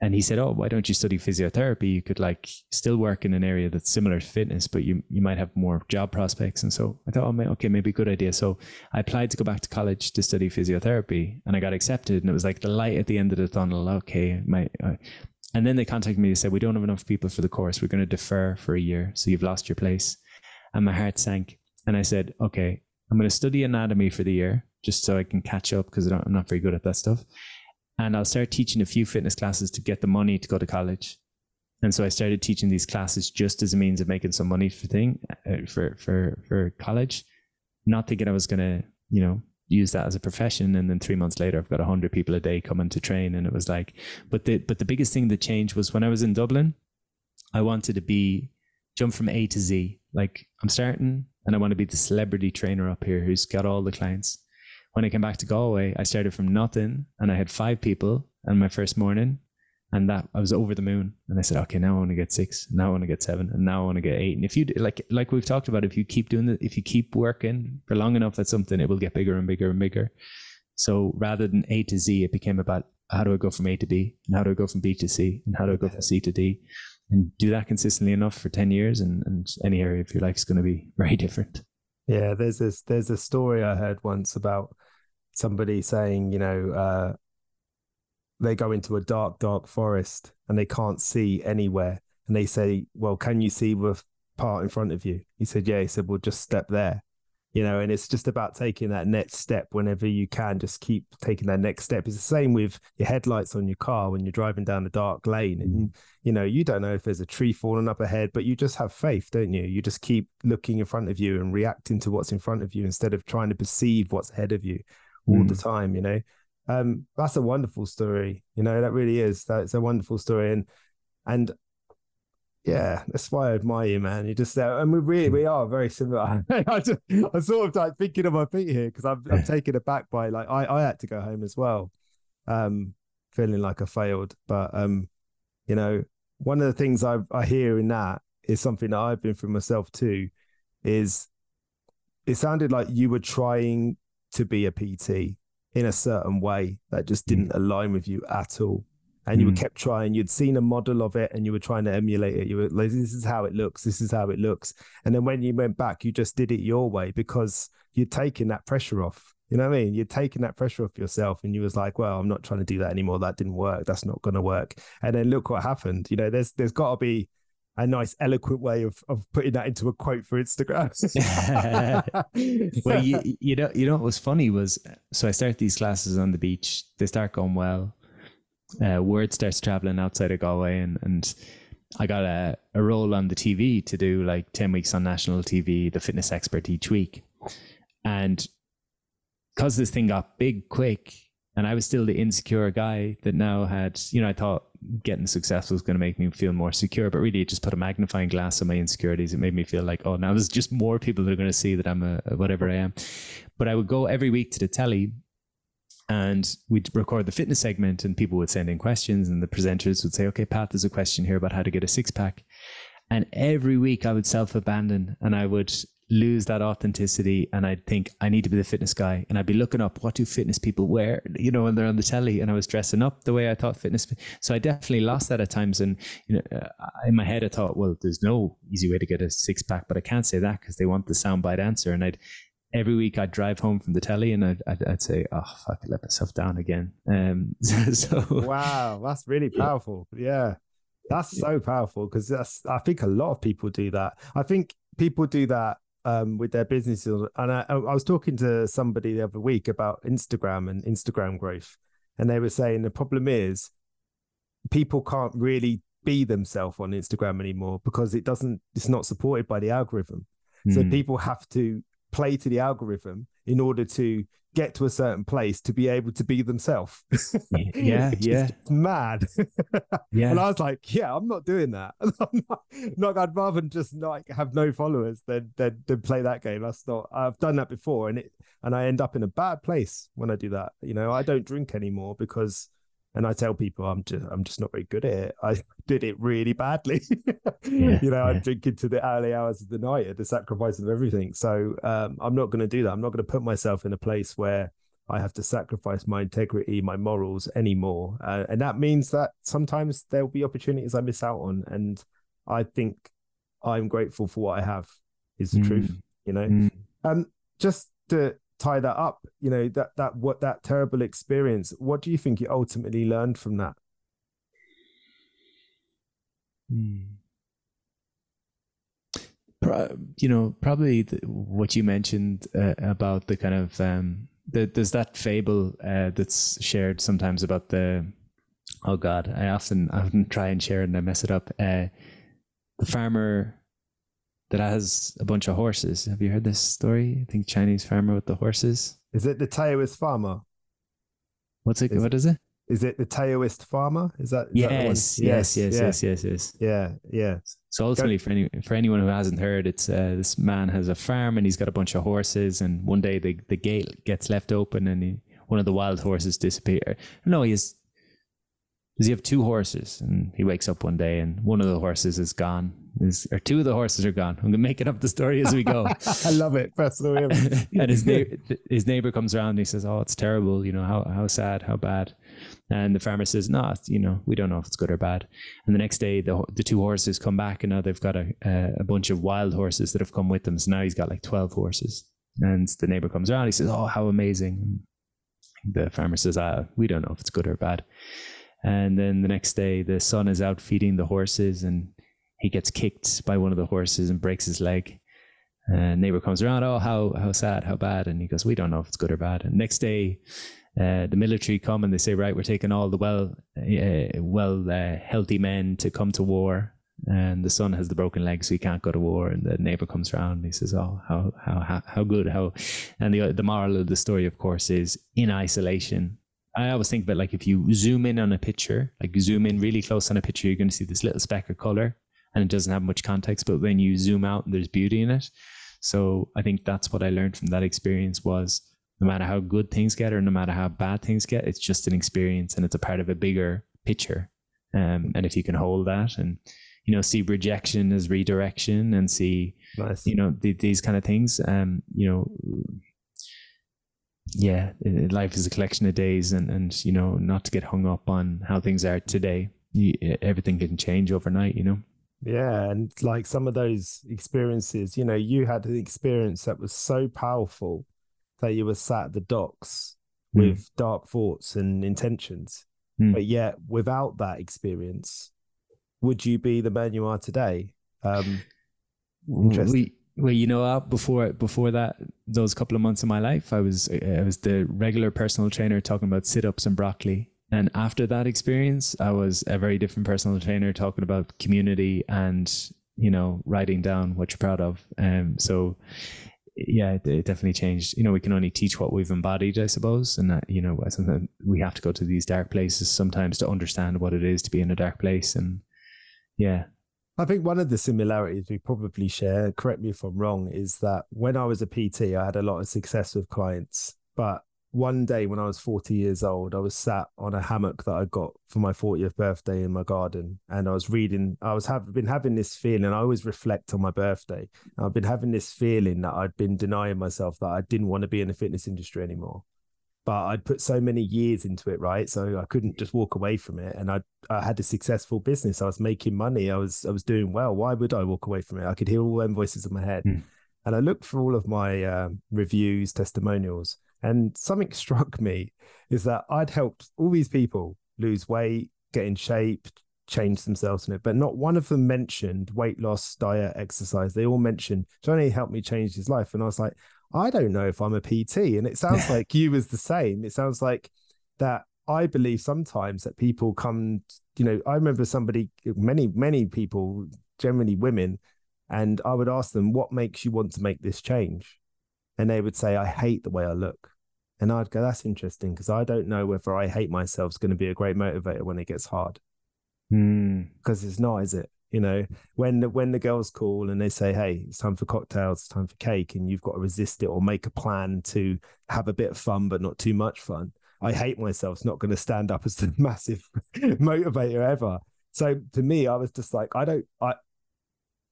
and he said, "Oh, why don't you study physiotherapy? You could like still work in an area that's similar to fitness, but you you might have more job prospects." And so I thought, "Oh, okay, maybe good idea." So I applied to go back to college to study physiotherapy, and I got accepted. And it was like the light at the end of the tunnel. Okay, my. Uh, and then they contacted me. They said, "We don't have enough people for the course. We're going to defer for a year, so you've lost your place." And my heart sank. And I said, "Okay, I'm going to study anatomy for the year, just so I can catch up because I'm not very good at that stuff." and I'll start teaching a few fitness classes to get the money to go to college. And so I started teaching these classes just as a means of making some money for thing uh, for for for college, not thinking I was gonna you know use that as a profession. And then three months later, I've got hundred people a day coming to train, and it was like, but the but the biggest thing that changed was when I was in Dublin, I wanted to be jump from A to Z. Like I'm starting, and I want to be the celebrity trainer up here who's got all the clients when I came back to Galway, I started from nothing and I had five people on my first morning. And that I was over the moon. And I said, okay, now I want to get six. Now I want to get seven. And now I want to get eight. And if you like, like we've talked about, if you keep doing it, if you keep working for long enough at something, it will get bigger and bigger and bigger. So rather than A to Z, it became about how do I go from A to B and how do I go from B to C and how do I go from C to D and do that consistently enough for 10 years. And, and any area of your life is going to be very different. Yeah, there's this there's a story I heard once about somebody saying, you know, uh, they go into a dark, dark forest and they can't see anywhere, and they say, "Well, can you see the part in front of you?" He said, "Yeah." He said, "Well, just step there." You know, and it's just about taking that next step whenever you can. Just keep taking that next step. It's the same with your headlights on your car when you're driving down a dark lane, and you know you don't know if there's a tree falling up ahead, but you just have faith, don't you? You just keep looking in front of you and reacting to what's in front of you instead of trying to perceive what's ahead of you all the time. You know, um, that's a wonderful story. You know, that really is. That's a wonderful story, and and yeah, that's why I admire you, man. You just uh, and we really we are very similar. I just, I'm sort of like thinking on my feet here because I'm I'm taken aback by like I I had to go home as well, um, feeling like I failed. But um, you know, one of the things I I hear in that is something that I've been through myself too. Is it sounded like you were trying to be a PT in a certain way that just didn't align with you at all and you mm. kept trying. You'd seen a model of it and you were trying to emulate it. You were like, this is how it looks. This is how it looks. And then when you went back, you just did it your way because you're taking that pressure off. You know what I mean? You're taking that pressure off yourself and you was like, well, I'm not trying to do that anymore. That didn't work. That's not going to work. And then look what happened. You know, there's, there's got to be a nice eloquent way of, of putting that into a quote for Instagram. well, you, you know, you know what was funny was so I start these classes on the beach. They start going well uh, word starts traveling outside of Galway, and and I got a, a role on the TV to do like ten weeks on national TV, the fitness expert each week, and because this thing got big quick, and I was still the insecure guy that now had, you know, I thought getting successful was going to make me feel more secure, but really it just put a magnifying glass on my insecurities. It made me feel like, oh, now there's just more people that are going to see that I'm a, a whatever I am. But I would go every week to the telly and we'd record the fitness segment and people would send in questions and the presenters would say okay pat there's a question here about how to get a six pack and every week i would self-abandon and i would lose that authenticity and i'd think i need to be the fitness guy. And i'd be looking up what do fitness people wear? You know when they're on the telly and i was dressing up the way i thought fitness so i definitely lost that at times and you know uh, in my head i thought well there's no easy way to get a six pack but i can't say that because they want the soundbite answer. And i'd every week I'd drive home from the telly and I'd, I'd, I'd say, oh, fuck, I let myself down again. Um, so, wow, that's really powerful. Yeah. yeah. That's so powerful because I think a lot of people do that. I think people do that um, with their businesses. And I, I was talking to somebody the other week about Instagram and Instagram growth. And they were saying the problem is people can't really be themselves on Instagram anymore because it doesn't, it's not supported by the algorithm. So mm. people have to play to the algorithm in order to get to a certain place to be able to be themselves. yeah, yeah. Mad. yeah. And I was like, yeah, I'm not doing that. I'm not, not, I'd rather just not have no followers than, than than play that game. That's not I've done that before and it and I end up in a bad place when I do that. You know, I don't drink anymore because and I tell people I'm just I'm just not very good at it. I did it really badly. yeah, you know, yeah. I'm drinking to the early hours of the night at the sacrifice of everything. So um, I'm not going to do that. I'm not going to put myself in a place where I have to sacrifice my integrity, my morals anymore. Uh, and that means that sometimes there'll be opportunities I miss out on. And I think I'm grateful for what I have. Is the mm. truth, you know. Mm. Um, just to tie that up you know that that what that terrible experience. What do you think you ultimately learned from that? Hmm. you know probably the, what you mentioned uh, about the kind of um the, there's that fable uh, that's shared sometimes about the oh god i often i often try and share and i mess it up. Uh, the farmer that has a bunch of horses. Have you heard this story? I think Chinese farmer with the horses. Is it the Taoist farmer? What's it? Is what is it? Is it the Taoist farmer? Is that? Is yes, that yes, yes, yes, yeah. yes, yes, yes. Yeah, yeah. So ultimately, for any for anyone who hasn't heard, it's uh, this man has a farm and he's got a bunch of horses, and one day the the gate gets left open and he, one of the wild horses disappear. No, he has. Does he have two horses? And he wakes up one day and one of the horses is gone is, or two of the horses are gone. I'm making up the story as we go. I love it. and his neighbor, his neighbor comes around and he says, "Oh, it's terrible. You know how how sad, how bad." And the farmer says, "No, you know, we don't know if it's good or bad." And the next day, the the two horses come back, and now they've got a a bunch of wild horses that have come with them. So now he's got like twelve horses. And the neighbor comes around. He says, "Oh, how amazing!" The farmer says, "Ah, we don't know if it's good or bad." And then the next day, the son is out feeding the horses, and he gets kicked by one of the horses and breaks his leg. And neighbor comes around, oh, how how sad, how bad, and he goes, we don't know if it's good or bad. And next day, uh, the military come and they say, right, we're taking all the well, uh, well, uh, healthy men to come to war, and the son has the broken leg, so he can't go to war. And the neighbor comes around and he says, oh, how how how, how good, how, and the the moral of the story, of course, is in isolation. I always think about like if you zoom in on a picture, like zoom in really close on a picture, you're going to see this little speck of color and it doesn't have much context. But when you zoom out and there's beauty in it, so I think that's what I learned from that experience was no matter how good things get or no matter how bad things get, it's just an experience and it's a part of a bigger picture. Um, and if you can hold that and you know see rejection as redirection and see nice. you know the, these kind of things, um, you know, yeah, life is a collection of days, and and you know not to get hung up on how things are today. You, everything can change overnight, you know. Yeah, and like some of those experiences, you know, you had an experience that was so powerful that you were sat at the docks mm. with dark thoughts and intentions. Mm. But yet, without that experience, would you be the man you are today? Um, we, well, you know, before before that, those couple of months of my life, I was I was the regular personal trainer talking about sit ups and broccoli. And after that experience, I was a very different personal trainer talking about community and you know writing down what you're proud of. Um, so yeah, it, it, definitely changed. You know, we can only teach what we've embodied, I suppose, and that you know, we have to go to these dark places sometimes to understand what it is to be in a dark place. And yeah, I think one of the similarities we probably share, correct me if I'm wrong, is that when I was a PT, I had a lot of success with clients, but one day when I was 40 years old, I was sat on a hammock that I got for my 40th birthday in my garden. And I was reading, I was have been having this feeling. I always reflect on my birthday. I've been having this feeling that I'd been denying myself that I didn't want to be in the fitness industry anymore. But I'd put so many years into it, right? So I couldn't just walk away from it. And I I had a successful business. I was making money. I was I was doing well. Why would I walk away from it? I could hear all them voices in my head. Mm. And I looked for all of my uh, reviews, testimonials, and something struck me is that I'd helped all these people lose weight, get in shape, change themselves in it, but not one of them mentioned weight loss, diet, exercise. They all mentioned Johnny helped me change his life. And I was like, I don't know if I'm a PT. And it sounds like you was the same. It sounds like that I believe sometimes that people come, you know, I remember somebody, many, many people, generally women, and I would ask them, what makes you want to make this change? and they would say, I hate the way I look. And I'd go, that's interesting because I don't know whether I hate myself is going to be a great motivator when it gets hard. Because mm. it's not, is it? You know, when the, when the girls call and they say, "Hey, it's time for cocktails, it's time for cake," and you've got to resist it or make a plan to have a bit of fun but not too much fun. I hate myself. It's not going to stand up as the massive motivator ever. So to me, I was just like, I don't, I,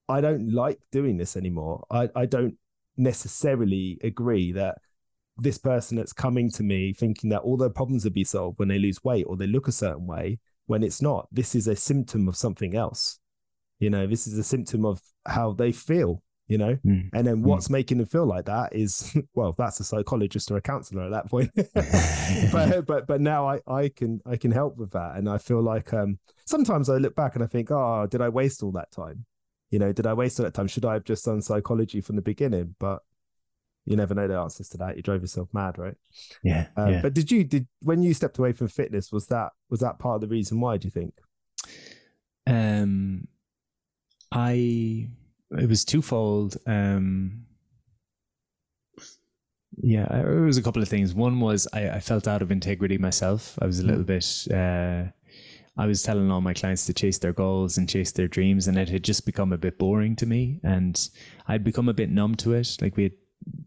I don't like doing this anymore. I, I don't necessarily agree that this person that's coming to me thinking that all their problems will be solved when they lose weight or they look a certain way when it's not. This is a symptom of something else. You know, this is a symptom of how they feel, you know? Mm. And then what's mm. making them feel like that is, well, that's a psychologist or a counselor at that point. but but but now I, I can I can help with that. And I feel like um sometimes I look back and I think, oh, did I waste all that time? you know, did I waste all that time? Should I have just done psychology from the beginning? But you never know the answers to that. You drove yourself mad, right? Yeah, uh, yeah. But did you did when you stepped away from fitness? Was that was that part of the reason why? Do you think? Um, I it was twofold. Um, yeah, it was a couple of things. One was I, I felt out of integrity myself. I was a little mm. bit. Uh, I was telling all my clients to chase their goals and chase their dreams, and it had just become a bit boring to me. And I'd become a bit numb to it. Like we had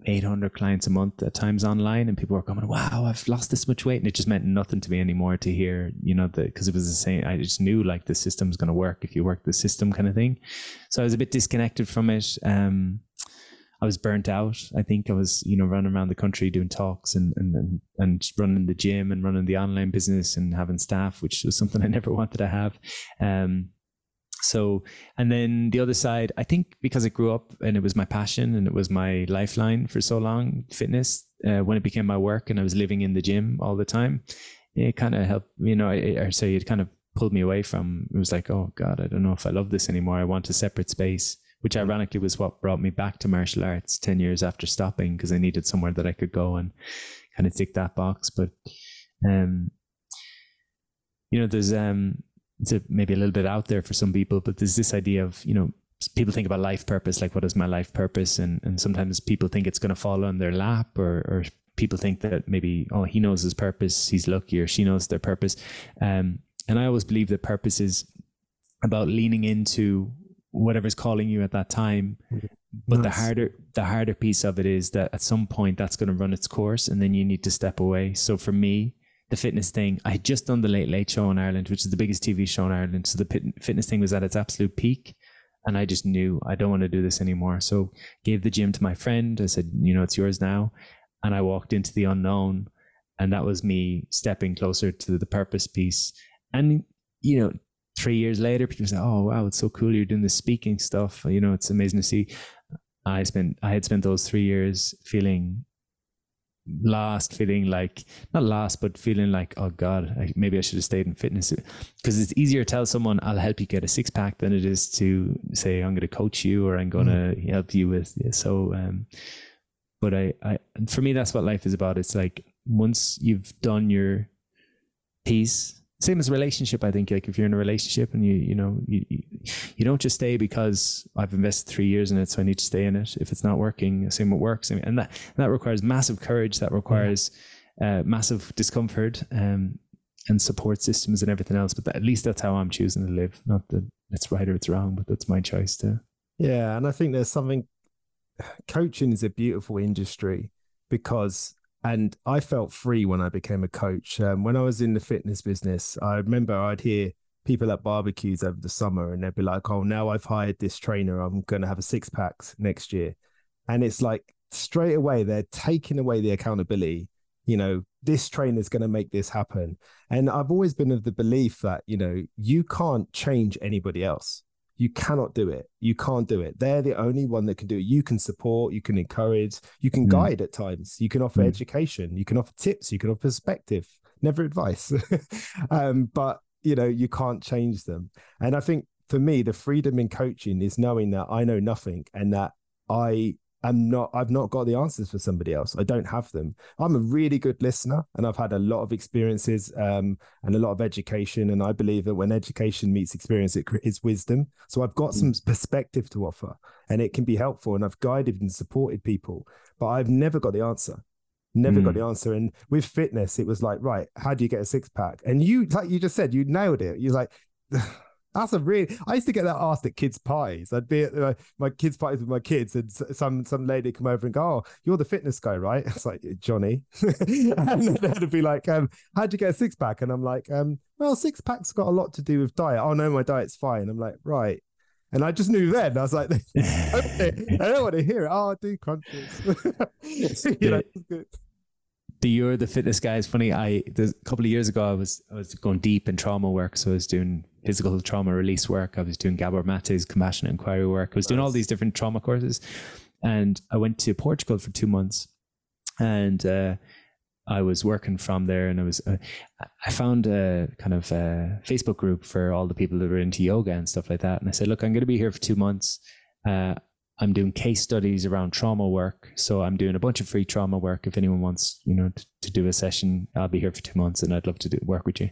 800 clients a month at times online, and people were coming, "Wow, I've lost this much weight," and it just meant nothing to me anymore to hear, you know, because it was the same. I just knew like the system's going to work if you work the system, kind of thing. So I was a bit disconnected from it. Um, I was burnt out. I think I was, you know, running around the country doing talks and and and running the gym and running the online business and having staff, which was something I never wanted to have. Um, so, and then the other side, I think because I grew up and it was my passion and it was my lifeline for so long, fitness. Uh, when it became my work and I was living in the gym all the time, it kind of helped. You know, I say it kind of pulled me away from. It was like, oh God, I don't know if I love this anymore. I want a separate space which ironically was what brought me back to martial arts 10 years after stopping because I needed somewhere that I could go and kind of tick that box. But, um, you know, there's, um, it's a, maybe a little bit out there for some people, but there's this idea of, you know, people think about life purpose, like what is my life purpose? And, and sometimes people think it's going to fall on their lap or, or people think that maybe, oh, he knows his purpose. He's lucky or she knows their purpose. Um, and I always believe that purpose is about leaning into whatever's calling you at that time. But nice. the harder the harder piece of it is that at some point that's going to run its course, and then you need to step away. So for me, the fitness thing, I had just done the Late Late Show in Ireland, which is the biggest TV show in Ireland. So the fitness thing was at its absolute peak. And I just knew I don't want to do this anymore. So gave the gym to my friend. I said, you know, it's yours now. And I walked into the unknown. And that was me stepping closer to the purpose piece. And, you know, three years later, people say, "Oh wow, it's so cool! You're doing the speaking stuff. You know, it's amazing to see." I spent I had spent those three years feeling lost, feeling like not last but feeling like, oh God, I, maybe I should have stayed in fitness. Because it's easier to tell someone I'll help you get a six pack than it is to say I'm going to coach you or I'm going to mm. help you with. Yeah, so, um, but I, I, for me, that's what life is about. It's like once you've done your piece same as relationship i think like if you're in a relationship and you you know you, you don't just stay because i've invested three years in it so i need to stay in it. If it's not working same what works and that that requires massive courage that requires uh, massive discomfort um, and support systems and everything else but that, at least that's how i'm choosing to live. Not that it's right or it's wrong but that's my choice to yeah and i think there's something coaching is a beautiful industry because and I felt free when I became a coach. Um, when I was in the fitness business, I remember I'd hear people at barbecues over the summer and they'd be like, oh, now I've hired this trainer. I'm going to have a six pack next year. And it's like straight away, they're taking away the accountability. You know, this trainer is going to make this happen. And I've always been of the belief that, you know, you can't change anybody else. You cannot do it. You can't do it. They're the only one that can do it. You can support, you can encourage, you can mm. guide at times, you can offer mm. education, you can offer tips, you can offer perspective, never advice. um, but you know, you can't change them. And I think for me, the freedom in coaching is knowing that I know nothing and that I am not I've not got the answers for somebody else. I don't have them. I'm a really good listener and I've had a lot of experiences um, and a lot of education. And I believe that when education meets experience, it is wisdom. So I've got mm. some perspective to offer and it can be helpful. And I've guided and supported people, but I've never got the answer. Never mm. got the answer. And with fitness, it was like, right, how do you get a six pack? And you, like you just said, you nailed it. You're like, that's a really. I used to get that asked at kids' parties. I'd be at my, my kids' parties with my kids, and some some lady come over and go, "Oh, you're the fitness guy, right?" It's like Johnny, and then they'd be like, um, "How'd you get a six pack?" And I'm like, um, "Well, six packs got a lot to do with diet." Oh no, my diet's fine. I'm like, right. And I just knew then. I was like, I don't want to hear it. Oh, I do crunches. you know, the you're the fitness guy is funny. I a couple of years ago I was I was going deep in trauma work, so I was doing physical trauma release work. I was doing Gabor Mate's compassionate inquiry work. I was nice. doing all these different trauma courses, and I went to Portugal for two months, and uh, I was working from there, and I was uh, I found a kind of a Facebook group for all the people that were into yoga and stuff like that, and I said, look, I'm going to be here for two months. Uh, I'm doing case studies around trauma work. So I'm doing a bunch of free trauma work. If anyone wants, you know, to, to do a session, I'll be here for two months and I'd love to do work with you.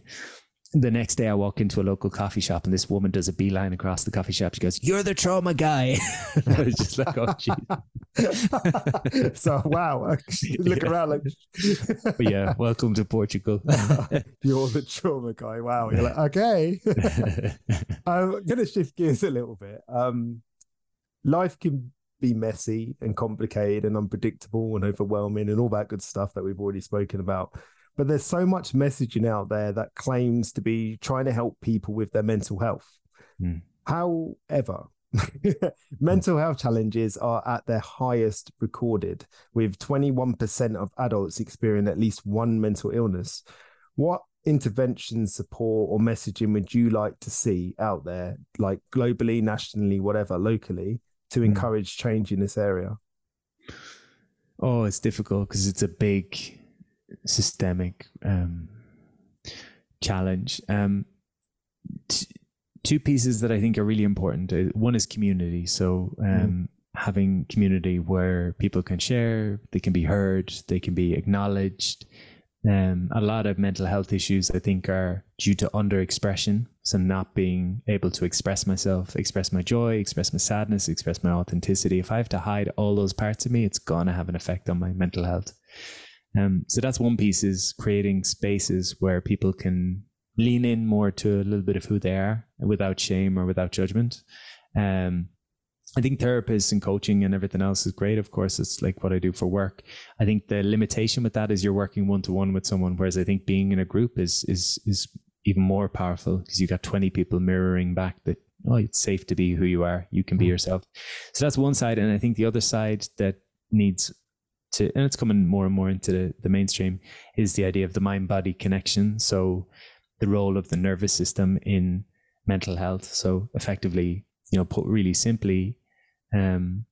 The next day I walk into a local coffee shop and this woman does a beeline across the coffee shop. She goes, You're the trauma guy. I was just like, oh jeez. so wow. Look yeah. around like yeah, welcome to Portugal. You're the trauma guy. Wow. You're like, okay. I'm gonna shift gears a little bit. Um life can be messy and complicated and unpredictable and overwhelming and all that good stuff that we've already spoken about. But there's so much messaging out there that claims to be trying to help people with their mental health. Mm. However, mental health challenges are at their highest recorded, with 21% of adults experiencing at least one mental illness. What intervention support or messaging would you like to see out there, like globally, nationally, whatever, locally, to hmm. encourage change in this area? Oh, it's difficult because it's a big systemic um, challenge. Um, t- two pieces that I think are really important. Uh, one is community. So, um, mm. having community where people can share, they can be heard, they can be acknowledged, um, a lot of mental health issues, I think, are due to underexpression. So, not being able to express myself, express my joy, express my sadness, express my authenticity. If I have to hide all those parts of me, it's going to have an effect on my mental health. Um, so, that's one piece is creating spaces where people can lean in more to a little bit of who they are without shame or without judgment. Um, I think therapists and coaching and everything else is great. Of course, it's like what I do for work. I think the limitation with that is you're working one to one with someone, whereas I think being in a group is is is even more powerful because you've got 20 people mirroring back that oh it's safe to be who you are you can be mm. yourself so that's one side and i think the other side that needs to and it's coming more and more into the, the mainstream is the idea of the mind body connection so the role of the nervous system in mental health so effectively you know put really simply um,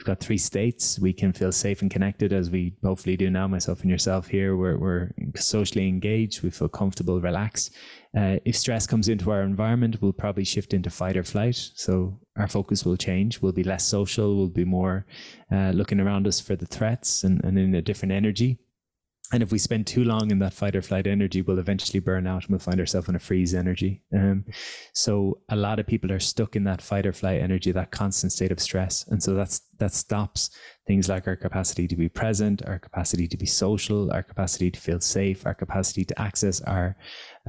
we've got three states. We can feel safe and connected as we hopefully do now, myself and yourself here. We're, we're socially engaged. We feel comfortable, relaxed. Uh, if stress comes into our environment, we'll probably shift into fight or flight. So our focus will change. We'll be less social. We'll be more uh, looking around us for the threats and, and in a different energy. And if we spend too long in that fight or flight energy, we'll eventually burn out and we'll find ourselves in a freeze energy. Um, so a lot of people are stuck in that fight or flight energy, that constant state of stress. And so that's that stops things like our capacity to be present, our capacity to be social, our capacity to feel safe, our capacity to access our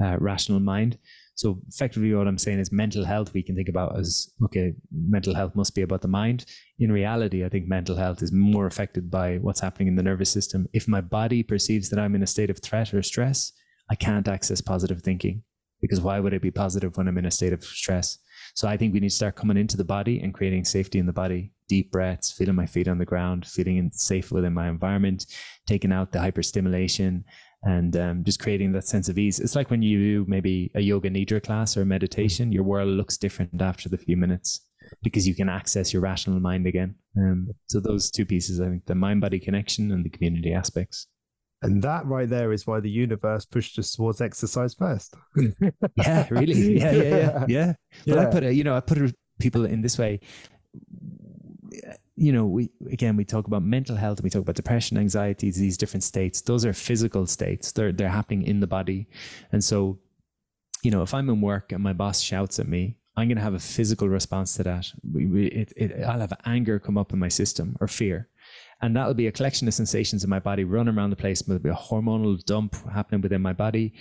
uh, rational mind. So effectively, what I'm saying is mental health. We can think about as okay, mental health must be about the mind. In reality, I think mental health is more affected by what's happening in the nervous system. If my body perceives that I'm in a state of threat or stress, I can't access positive thinking because why would I be positive when I'm in a state of stress? So I think we need to start coming into the body and creating safety in the body. Deep breaths, feeling my feet on the ground, feeling safe within my environment, taking out the hyperstimulation, and um, just creating that sense of ease. It's like when you do maybe a yoga nidra class or meditation, your world looks different after the few minutes because you can access your rational mind again. Um, so those two pieces, I think, the mind body connection and the community aspects. And that right there is why the universe pushed us towards exercise first. yeah, really. Yeah, yeah, yeah, yeah. But yeah. I put it, you know, I put it, people in this way you know, we again we talk about mental health, we talk about depression, anxiety, these different states. Those are physical states. They're they're happening in the body, and so, you know, if I'm in work and my boss shouts at me, I'm going to have a physical response to that. We, we, it, it, I'll have anger come up in my system or fear, and that'll be a collection of sensations in my body running around the place. There'll be a hormonal dump happening within my body,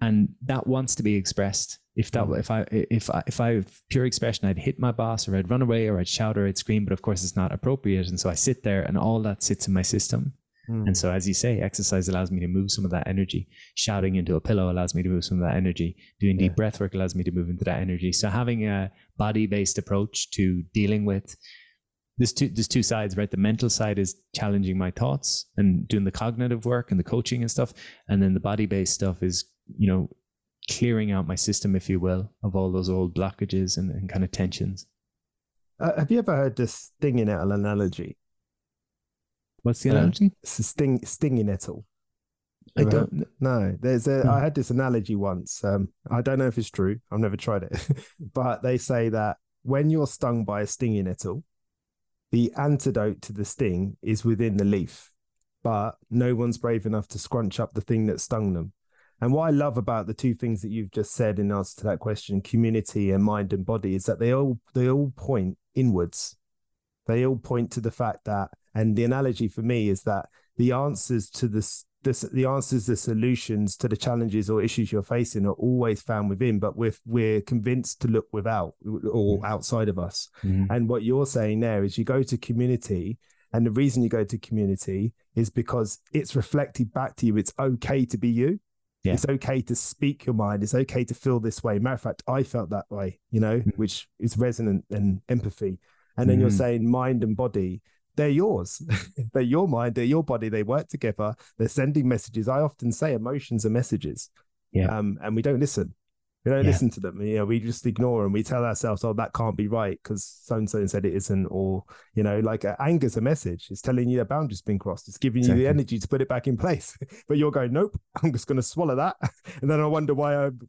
and that wants to be expressed if that mm. if I if I if I have pure expression, I'd hit my boss or I'd run away or I'd shout or I'd scream, but of course it's not appropriate. And so I sit there and all that sits in my system. Mm. And so as you say, exercise allows me to move some of that energy. Shouting into a pillow allows me to move some of that energy. Doing deep breath work allows me to move into that energy. So having a body-based approach to dealing with there's two there's two sides, right? The mental side is challenging my thoughts and doing the cognitive work and the coaching and stuff. And then the body-based stuff is, you know, clearing out my system, if you will, of all those old blockages and, and kind of tensions. Uh, have you ever heard the stinging nettle analogy? What's the uh, analogy? Uh, it's a sting, stinging nettle. I don't. Heard? No, there's a. Hmm. I had this analogy once. Um, I don't know if it's true. I've never tried it, but they say that when you're stung by a stinging nettle, the antidote to the sting is within the leaf, but no one's brave enough to scrunch up the thing that stung them. And what I love about the two things that you've just said in answer to that question, community and mind and body, is that they all they all point inwards. They all point to the fact that, and the analogy for me is that the answers to this, this the answers, the solutions to the challenges or issues you're facing are always found within, but we're we're convinced to look without or mm. outside of us. Mm-hmm. And what you're saying there is you go to community and the reason you go to community is because it's reflected back to you. It's okay to be you. Yeah. It's okay to speak your mind. It's okay to feel this way. Matter of fact, I felt that way, you know, mm. which is resonant and empathy. And then mm. you're saying mind and body, they're yours. they're your mind, they're your body. They work together. They're sending messages. I often say emotions are messages. Yeah. Um, and we don't listen. We don't yeah. listen to them. You know, we just ignore and we tell ourselves, "Oh, that can't be right because so and so said it isn't." Or you know, like uh, anger's a message. It's telling you a boundary's been crossed. It's giving exactly. you the energy to put it back in place. but you're going, "Nope, I'm just going to swallow that," and then I wonder why I'm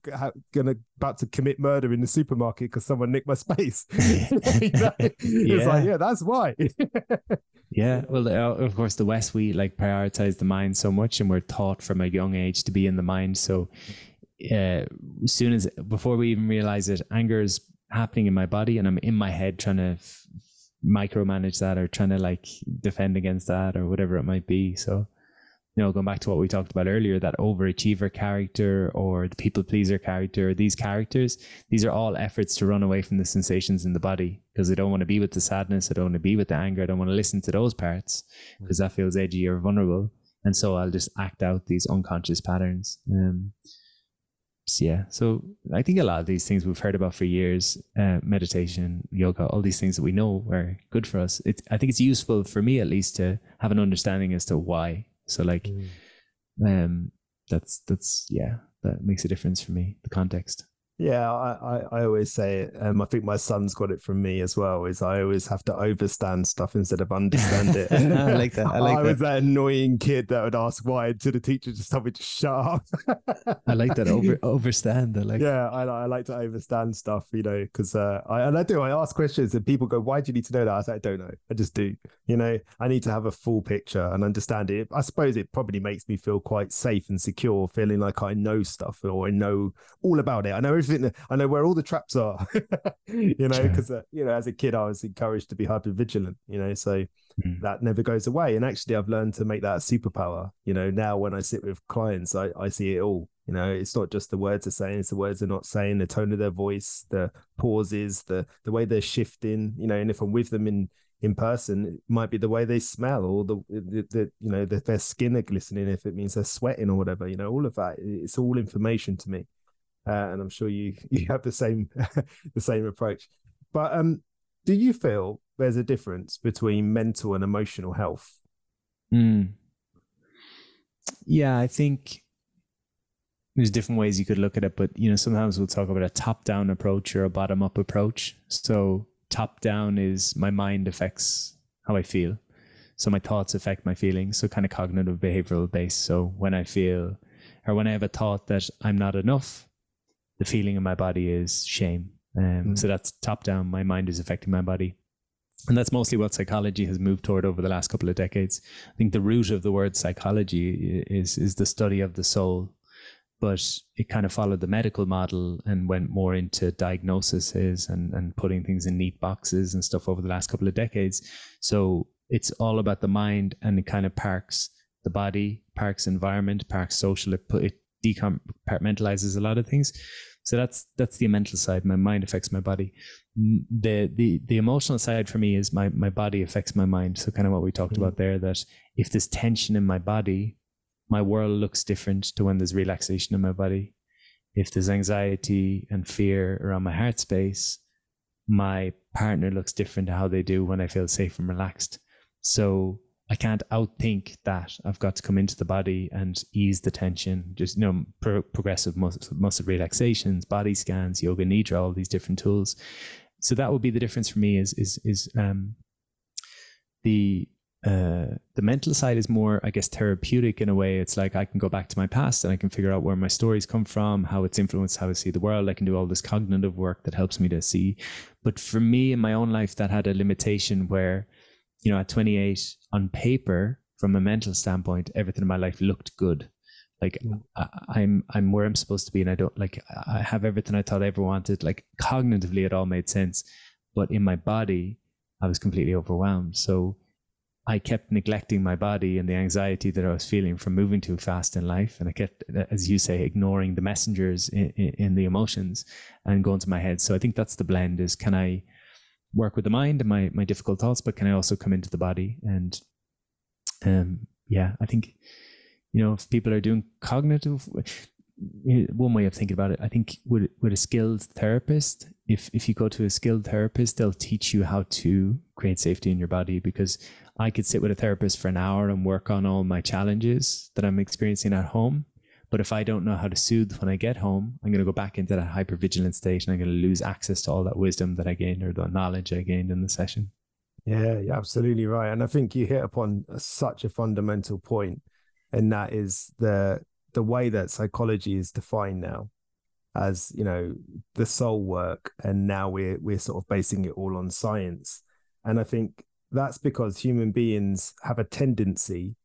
going to about to commit murder in the supermarket because someone nicked my space. yeah. It's like, yeah, that's why. yeah, well, uh, of course, the West we like prioritize the mind so much, and we're taught from a young age to be in the mind. So uh, as soon as before we even realize it, anger is happening in my body, and I'm in my head trying to f- micromanage that or trying to like defend against that or whatever it might be. So you know, going back to what we talked about earlier, that overachiever character or the people pleaser character, these characters, these are all efforts to run away from the sensations in the body because I don't want to be with the sadness. I don't want to be with the anger. I don't want to listen to those parts because that feels edgy or vulnerable. And so I'll just act out these unconscious patterns. Um, yeah. So I think a lot of these things we've heard about for years, uh, meditation, yoga, all these things that we know are good for us. It's, I think it's useful for me at least to have an understanding as to why so like, mm. um, that's that's yeah, that makes a difference for me. The context. Yeah, I, I, I, always say it. Um, I think my son's got it from me as well. Is I always have to overstand stuff instead of understand it. I like that. I like I that. was that annoying kid that would ask why until the teacher just told me to shut up. I like that. Over overstand. I like. Yeah, I, I like to overstand stuff. You know, because uh, I and I do. I ask questions and people go, "Why do you need to know that?" I say, "I don't know. I just do." You know, I need to have a full picture and understand it. I suppose it probably makes me feel quite safe and secure, feeling like I know stuff or I know all about it. I know everything. I know where all the traps are. you know, because uh, you know, as a kid, I was encouraged to be hyper vigilant. You know, so mm. that never goes away. And actually, I've learned to make that a superpower. You know, now when I sit with clients, I I see it all. You know, it's not just the words they're saying; it's the words they're not saying, the tone of their voice, the pauses, the the way they're shifting. You know, and if I'm with them in in person, it might be the way they smell or the, the, the you know the, their skin are glistening if it means they're sweating or whatever. You know, all of that. It's all information to me uh, and I'm sure you you have the same the same approach. But um, do you feel there's a difference between mental and emotional health? Mm. Yeah, I think there's different ways you could look at it, but you know, sometimes we'll talk about a top-down approach or a bottom-up approach. So top-down is my mind affects how I feel. So my thoughts affect my feelings. So kind of cognitive behavioral based. So when I feel or when I have a thought that I'm not enough, the feeling in my body is shame. Um, mm. So that's top down. My mind is affecting my body. And that's mostly what psychology has moved toward over the last couple of decades. I think the root of the word psychology is is the study of the soul, but it kind of followed the medical model and went more into diagnoses and, and putting things in neat boxes and stuff over the last couple of decades. So it's all about the mind and it kind of parks the body, parks environment, parks social. It, it decompartmentalizes a lot of things. So that's that's the mental side. My mind affects my body. The the the emotional side for me is my my body affects my mind. So kind of what we talked mm-hmm. about there. That if there's tension in my body, my world looks different to when there's relaxation in my body. If there's anxiety and fear around my heart space, my partner looks different to how they do when I feel safe and relaxed. So I can't outthink that. I've got to come into the body and ease the tension. Just you know, pro- progressive muscle, muscle relaxations, body scans, yoga nidra, all these different tools. So that would be the difference for me. Is is is um, the uh, the mental side is more, I guess, therapeutic in a way. It's like I can go back to my past and I can figure out where my stories come from, how it's influenced how I see the world. I can do all this cognitive work that helps me to see. But for me in my own life, that had a limitation where you know, at 28 on paper, from a mental standpoint, everything in my life looked good. Like mm. I, am I'm where I'm supposed to be, and I don't like I have everything I thought I ever wanted. Like cognitively, it all made sense, but in my body, I was completely overwhelmed. So I kept neglecting my body and the anxiety that I was feeling from moving too fast in life, and I kept, as you say, ignoring the messengers in, in, in the emotions and going to my head. So I think that's the blend: is can I work with the mind and my my difficult thoughts, but can I also come into the body? And um, yeah, I think you know if people are doing cognitive, one way of thinking about it, I think with with a skilled therapist, if if you go to a skilled therapist, they'll teach you how to create safety in your body because I could sit with a therapist for an hour and work on all my challenges that I'm experiencing at home but if I don't know how to soothe when I get home, I'm going to go back into that hypervigilant state and I'm going to lose access to all that wisdom that I gained or the knowledge I gained in the session. Yeah, you're absolutely right. And I think you hit upon such a fundamental point, and that is the the way that psychology is defined now as you know the soul work and now we're we're sort of basing it all on science and i think that's because human beings have a tendency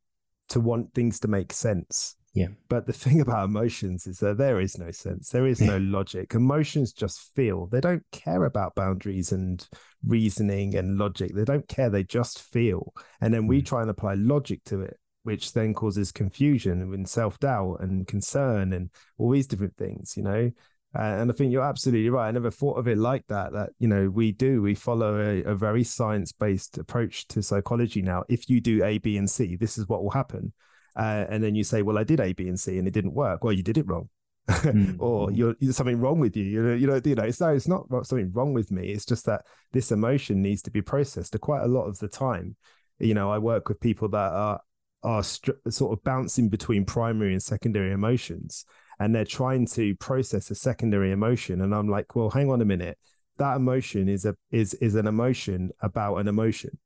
to want things to make sense yeah. But the thing about emotions is that there is no sense, there is no logic. Emotions just feel. They don't care about boundaries and reasoning and logic. They don't care. They just feel. And then we mm. try and apply logic to it. which then causes confusion and self doubt and concern and all these different things, you know. Uh, and I think you're absolutely right. I never thought of it like that. That you know we do we follow a, a very science based approach to psychology now. If you do A, B, and C, this is what will happen. Uh, and then you say, well, I did A, B, and C, and it didn't work. Well, you did it wrong. mm. or you're there's something wrong with you. You know, you know, you know. It's no, it's not something wrong with me. It's just that this emotion needs to be processed. Quite a lot of the time, you know, I work with people that are are st- sort of bouncing between primary and secondary emotions, and they're trying to process a secondary emotion. And I'm like, well, hang on a minute. That emotion is a is is an emotion about an emotion.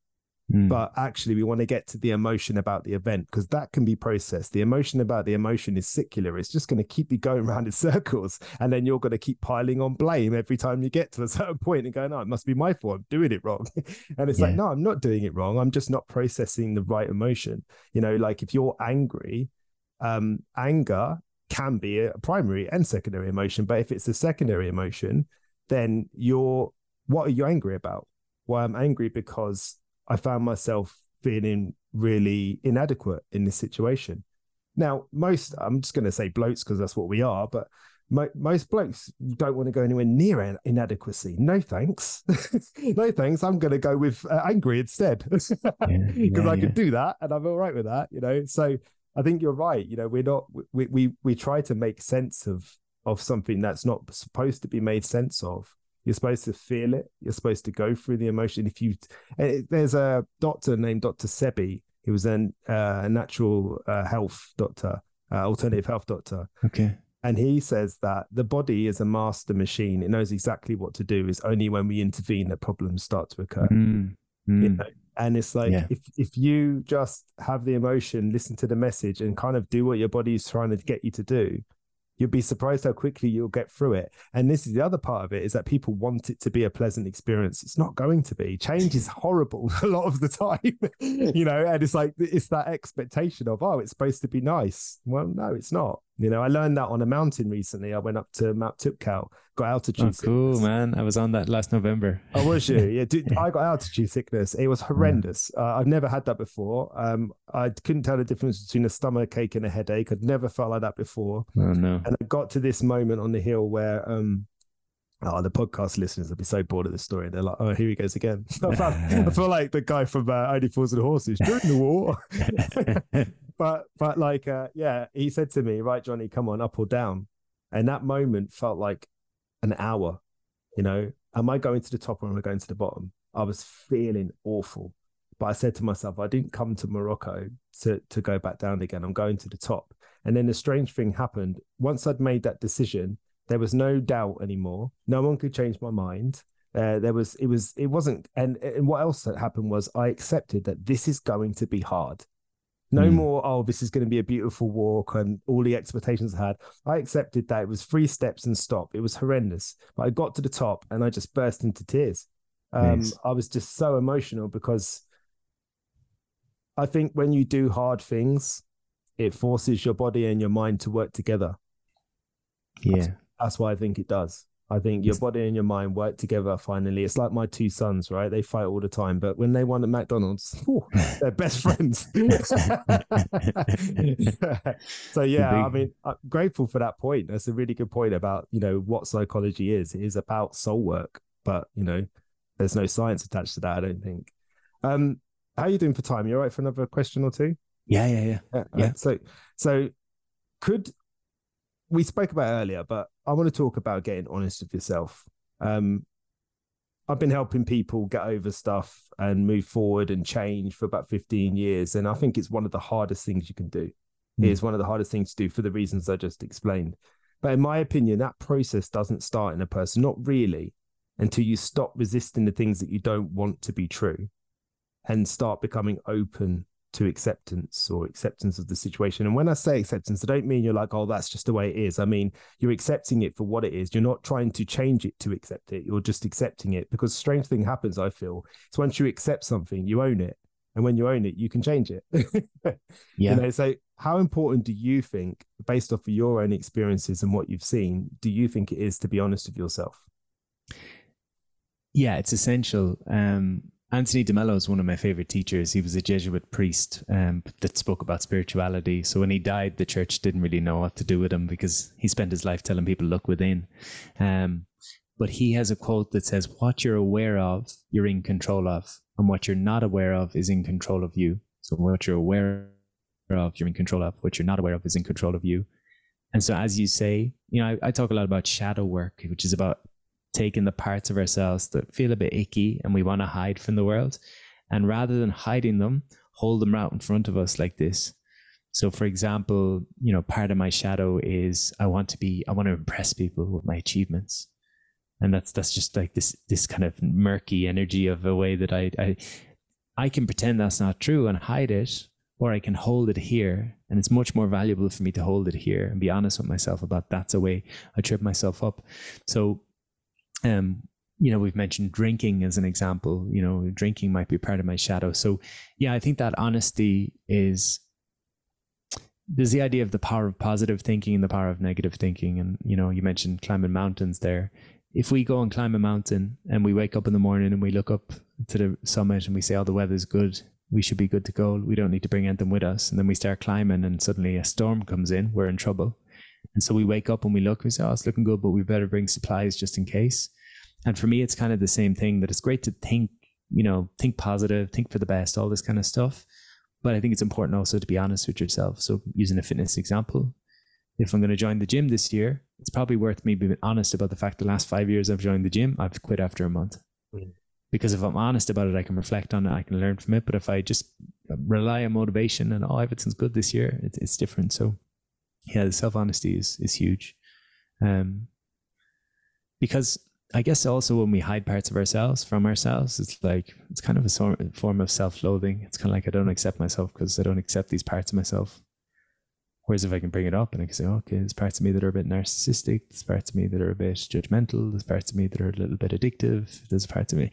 Mm. But actually, we want to get to the emotion about the event because that can be processed. The emotion about the emotion is secular. It's just going to keep you going around in circles. And then you're going to keep piling on blame every time you get to a certain point and going, oh, it must be my fault. I'm doing it wrong. and it's yeah. like, no, I'm not doing it wrong. I'm just not processing the right emotion. You know, like if you're angry, um, anger can be a primary and secondary emotion. But if it's a secondary emotion, then you're, what are you angry about? Well, I'm angry because I found myself feeling really inadequate in this situation. Now, most, I'm just going to say blokes because that's what we are, but mo- most blokes don't want to go anywhere near inadequacy. No thanks. no thanks. I'm going to go with uh, angry instead because yeah, yeah, I yeah. can do that and I'm all right with that, you know? So I think you're right. You know, we're not, we, we, we try to make sense of, of something that's not supposed to be made sense of. You're supposed to feel it. You're supposed to go through the emotion. If you, eh, there's a doctor named Dr. Sebi. He was an, uh, a natural uh, health doctor, uh, alternative health doctor. Okay. And he says that the body is a master machine. It knows exactly what to do. It's only when we intervene that problems start to occur. Mm. Mm. You know? And it's like yeah. if if you just have the emotion, listen to the message, and kind of do what your body is trying to get you to do, you'll be surprised how quickly you'll get through it. And this is the other part of it is that people want it to be a pleasant experience. It's not going to be. Change is horrible a lot of the time, you know, and it's like it's that expectation of, oh, it's supposed to be nice. Well, no, it's not. You know, I learned that on a mountain recently. I went up to Mount Toubkal, got altitude oh, sickness. Cool, man. I was on that last November. Oh, was you? Yeah, dude, I got altitude sickness. It was horrendous. Uh, I've never had that before. Um, I couldn't tell the difference between a stomach ache and a headache. I'd never felt like that before. Oh no! And I got to this moment on the hill where um, Oh, the podcast listeners will be so bored of this story. They're like, "Oh, here he goes again." I feel like the guy from uh, Only Fools and Horses during the war. but but like uh, yeah, he said to me, "Right, Johnny, come on, up or down." And that moment felt like an hour. You know, am I going to the top or am I going to the bottom? I was feeling awful, but I said to myself, I didn't come to Morocco to to go back down again. I'm going to the top. And then a strange thing happened. Once I'd made that decision, there was no doubt anymore. No one could change my mind. Uh, there was it was it wasn't and and what else that happened was I accepted that this is going to be hard. No mm. more, oh, this is going to be a beautiful walk and all the expectations I had. I accepted that it was three steps and stop. It was horrendous. But I got to the top and I just burst into tears. Um, nice. I was just so emotional because I think when you do hard things, it forces your body and your mind to work together. Yeah. That's, why I think it does. I think your body and your mind work together finally. It's like my two sons, right? They fight all the time, but when they won at McDonald's, they're best friends. so yeah, I mean, I'm grateful for that point. That's a really good point about, you know, what psychology is. It is about soul work, but you know, there's no science attached to that, I don't think. Um, how are you doing for time? You all right for another question or two? Yeah, yeah, yeah. Yeah. yeah. So so could we spoke about earlier, but I want to talk about getting honest with yourself. Um, I've been helping people get over stuff and move forward and change for about 15 years. And I think it's one of the hardest things you can do. Mm. It is one of the hardest things to do for the reasons I just explained. But in my opinion, that process doesn't start in a person, not really, until you stop resisting the things that you don't want to be true and start becoming open to acceptance or acceptance of the situation. And when I say acceptance, I don't mean you're like, oh, that's just the way it is. I mean, you're accepting it for what it is. You're not trying to change it to accept it. You're just accepting it because strange thing happens, I feel. It's once you accept something, you own it. And when you own it, you can change it. yeah. You know, so how important do you think, based off of your own experiences and what you've seen, do you think it is to be honest with yourself? Yeah, it's essential. Um, Anthony DeMello is one of my favorite teachers. He was a Jesuit priest um, that spoke about spirituality. So when he died, the church didn't really know what to do with him because he spent his life telling people, look within. Um, but he has a quote that says, What you're aware of, you're in control of. And what you're not aware of is in control of you. So what you're aware of, you're in control of. What you're not aware of is in control of you. And so, as you say, you know, I, I talk a lot about shadow work, which is about taking the parts of ourselves that feel a bit icky and we want to hide from the world. And rather than hiding them, hold them out in front of us like this. So, for example, you know, part of my shadow is I want to be, I want to impress people with my achievements and that's that's just like this this kind of murky energy of a way that I I I can pretend that's not true and hide it, or I can hold it here, and it's much more valuable for me to hold it here and be honest with myself about that's a way I trip myself up. So, um, you know, we've mentioned drinking as an example. You know, drinking might be part of my shadow. So, yeah, I think that honesty is there's the idea of the power of positive thinking and the power of negative thinking and you know you mentioned climbing mountains there if we go and climb a mountain and we wake up in the morning and we look up to the summit and we say, oh, the weather's good, we should be good to go. We don't need to bring anything with us. And then we start climbing and suddenly a storm comes in, we're in trouble. And so we wake up and we look, we say, oh, it's looking good, but we better bring supplies just in case. And for me, it's kind of the same thing that it's great to think, you know, think positive, think for the best, all this kind of stuff. But I think it's important also to be honest with yourself. So using a fitness example, if I'm going to join the gym this year, it's probably worth me being honest about the fact the last five years I've joined the gym, I've quit after a month. Mm. Because if I'm honest about it, I can reflect on it, I can learn from it. But if I just rely on motivation and oh, everything's good this year, it's, it's different. So, yeah, the self honesty is is huge. Um, because I guess also when we hide parts of ourselves from ourselves, it's like it's kind of a form of self loathing. It's kind of like I don't accept myself because I don't accept these parts of myself. Whereas if I can bring it up and I can say, okay, there's parts of me that are a bit narcissistic, there's parts of me that are a bit judgmental, there's parts of me that are a little bit addictive, there's parts of me,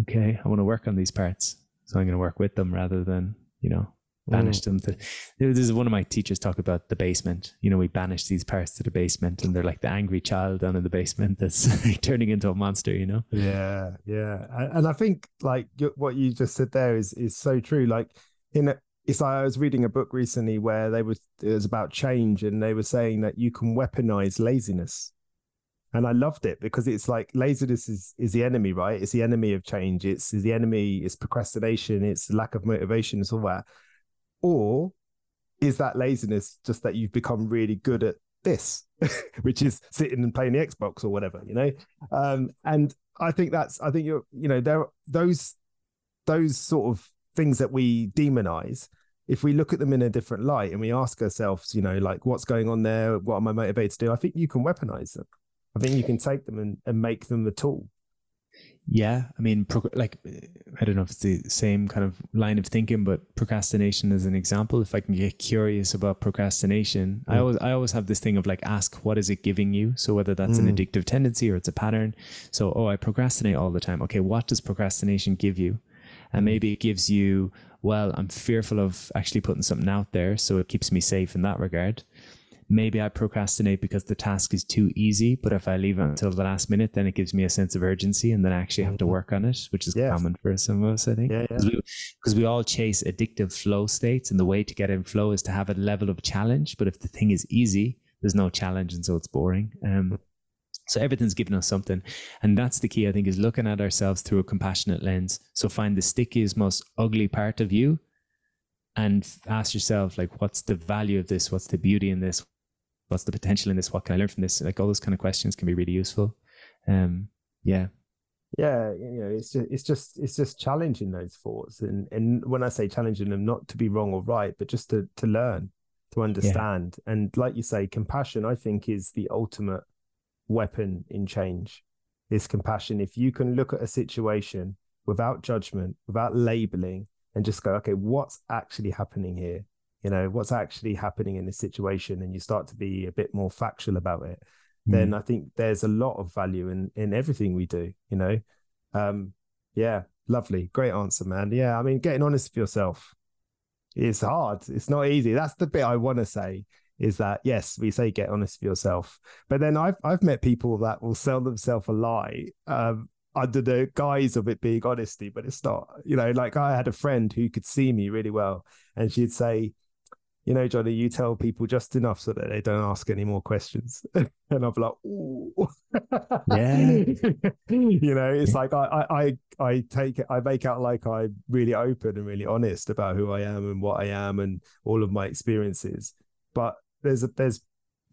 okay, I want to work on these parts. So I'm going to work with them rather than, you know, banish mm. them to this is one of my teachers talk about the basement you know we banish these parts to the basement and they're like the angry child down in the basement that's turning into a monster you know yeah yeah and i think like what you just said there is is so true like in a, it's like I was reading a book recently where they was it was about change and they were saying that you can weaponize laziness. And I loved it because it's like laziness is is the enemy, right? It's the enemy of change. It's the enemy, it's procrastination, it's lack of motivation, it's all that. Or is that laziness just that you've become really good at this, which is sitting and playing the Xbox or whatever, you know? Um, and I think that's I think you're, you know, there those those sort of things that we demonize if we look at them in a different light and we ask ourselves you know like what's going on there? What am i motivated to do? I think you can weaponize them. I think you can take them and, and make them a tool yeah i mean like i don't know if it's the same kind of line of thinking but procrastination as an example. If i can get curious about procrastination mm. i always i always have this thing of like ask what is it giving you? So whether that's mm. an addictive tendency or it's a pattern. So oh i procrastinate all the time. Okay what does procrastination give you? And maybe it gives you well i'm fearful of actually putting something out there so it keeps me safe in that regard maybe i procrastinate because the task is too easy but if i leave it until the last minute then it gives me a sense of urgency and then i actually have to mm-hmm. work on it which is yes. common for some of us i think because yeah, yeah. we, we all chase addictive flow states and the way to get in flow is to have a level of challenge but if the thing is easy there's no challenge and so it's boring um, so everything's given us something. And that's the key, I think, is looking at ourselves through a compassionate lens. So find the stickiest, most ugly part of you and ask yourself, like, what's the value of this? What's the beauty in this? What's the potential in this? What can I learn from this? Like all those kind of questions can be really useful. Um, yeah. Yeah, you know, it's just it's just it's just challenging those thoughts. And and when I say challenging them, not to be wrong or right, but just to to learn, to understand. Yeah. And like you say, compassion, I think, is the ultimate weapon in change is compassion. If you can look at a situation without judgment, without labeling, and just go, okay, what's actually happening here? You know, what's actually happening in this situation, and you start to be a bit more factual about it, mm. then I think there's a lot of value in in everything we do. You know, um, yeah, lovely, great answer, man. Yeah, I mean, getting honest with yourself it's hard. It's not easy. That's the bit I want to say is that yes, we say get honest with yourself, but then I've I've met people that will sell themselves a lie. Um, under the guise of it being honesty, but it's not. You know, like I had a friend who could see me really well, and she'd say, you know, Johnny, you tell people just enough so that they don't ask any more questions. and I'm like, ooh. Yeah. you know, it's like I, I I take it, I make out like I'm really open and really honest about who I am and what I am and all of my experiences. But there's a, there's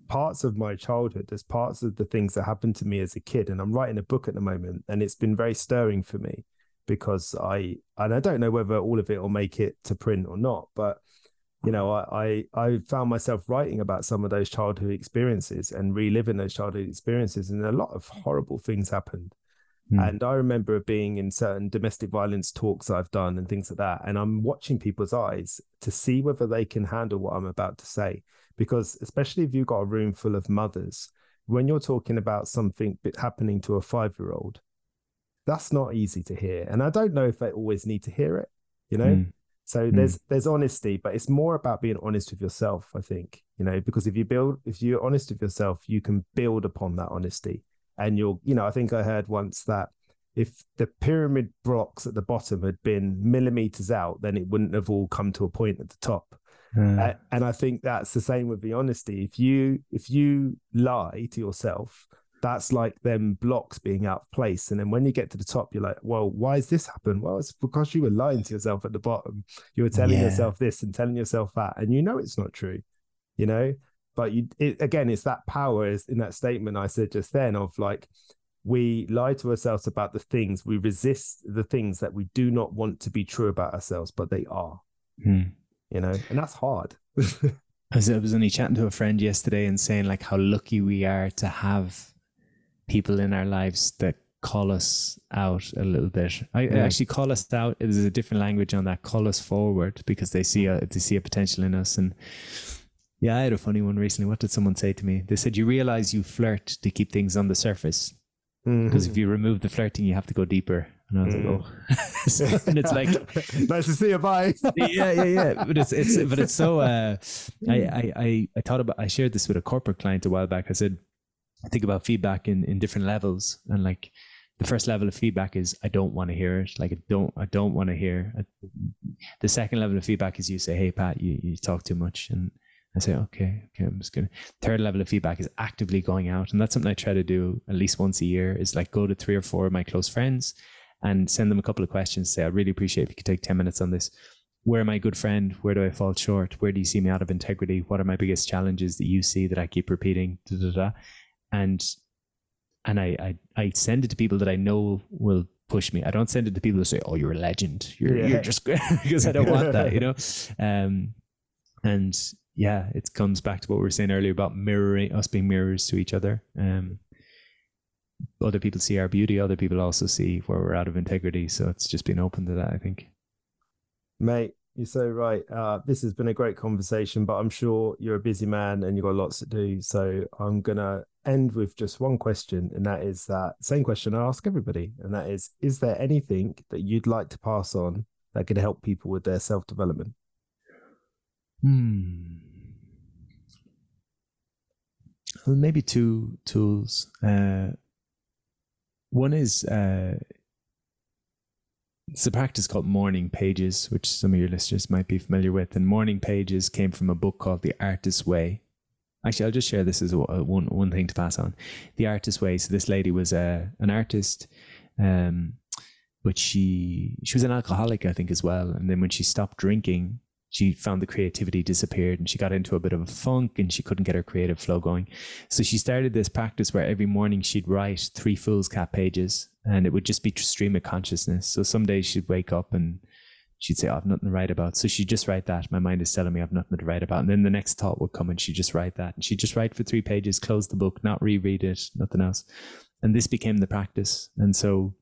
parts of my childhood, there's parts of the things that happened to me as a kid. And I'm writing a book at the moment, and it's been very stirring for me because I and I don't know whether all of it will make it to print or not, but you know, I, I, I found myself writing about some of those childhood experiences and reliving those childhood experiences, and a lot of horrible things happened. Mm. And I remember being in certain domestic violence talks I've done and things like that, and I'm watching people's eyes to see whether they can handle what I'm about to say. Because especially if you've got a room full of mothers, when you're talking about something happening to a five year old, that's not easy to hear. And I don't know if they always need to hear it, you know. Mm so mm. there's there's honesty, but it's more about being honest with yourself, I think. You know, because if you build if you're honest with yourself, you can build upon that honesty. And you'll, you know, I think I heard once that if the pyramid blocks at the bottom had been millimeters out, then it wouldn't have all come to a point at the top. Mm. Uh, and I think that's the same with the honesty. If you if you lie to yourself, that's like them blocks being out of place. And then when you get to the top, you're like, well, why has this happened? Well, it's because you were lying to yourself at the bottom. You were telling yeah. yourself this and telling yourself that, and you know it's not true, you know. But you, it, again, it's that power is in that statement I said just then of like, we lie to ourselves about the things we resist the things that we do not want to be true about ourselves, but they are. Hmm. You know, and that's hard. I was, I was only chatting to a friend yesterday and saying like how lucky we are to have people in our lives that call us out a little bit. I yeah. actually call us out. There's a different language on that. Call us forward because they see a they see a potential in us. And yeah, I had a funny one recently. What did someone say to me? They said you realize you flirt to keep things on the surface because mm-hmm. if you remove the flirting, you have to go deeper. And I was mm. like, oh, so, and it's like, nice to see you. Bye. yeah, yeah, yeah. But it's it's but it's so. Uh, I I I I thought about. I shared this with a corporate client a while back. I said I think about feedback in, in different levels and like the first level of feedback is I don't want to hear it. Like I don't, I don't want to hear. It. Uh, the second level of feedback is you say, "Hey Pat, you, you talk too much," and I say, "Okay, okay, I'm just gonna." Third level of feedback is actively going out, and that's something I try to do at least once a year. Is like go to three or four of my close friends and send them a couple of questions. Say, "I really appreciate if you could take ten minutes on this." Where am I good friend? Where do I fall short? Where do you see me out of integrity? What are my biggest challenges that you see that I keep repeating? Da, da, da and and I, I I send it to people that I know will push me. I don't send it to people who say, "Oh, you're a legend. You're yeah. you're just," because I don't want that, you know. Um, and yeah, it comes back to what we were saying earlier about mirroring us being mirrors to each other. Um, other people see our beauty. Other people also see where we're out of integrity. So it's just being open to that. I think. Mate, you're so right. Uh, this has been a great conversation, but I'm sure you're a busy man and you've got lots to do. So I'm gonna end with just one question, and that is that same question I ask everybody, and that is: Is there anything that you'd like to pass on that could help people with their self development? Hmm. Well, maybe two tools. Uh, one is uh, it's a practice called morning pages, which some of your listeners might be familiar with. And morning pages came from a book called The Artist's Way. Actually, I'll just share this as a, one one thing to pass on. The Artist's Way. So this lady was a an artist, um, but she she was an alcoholic, I think, as well. And then when she stopped drinking, she found the creativity disappeared and she got into a bit of a funk and she couldn't get her creative flow going. So she started this practice where every morning she'd write three foolscap pages and it would just be stream of consciousness. So some days she'd wake up and she'd say, oh, I've nothing to write about. So she'd just write that. My mind is telling me I've nothing to write about. And then the next thought would come and she'd just write that. And she'd just write for three pages, close the book, not reread it, nothing else. And this became the practice. And so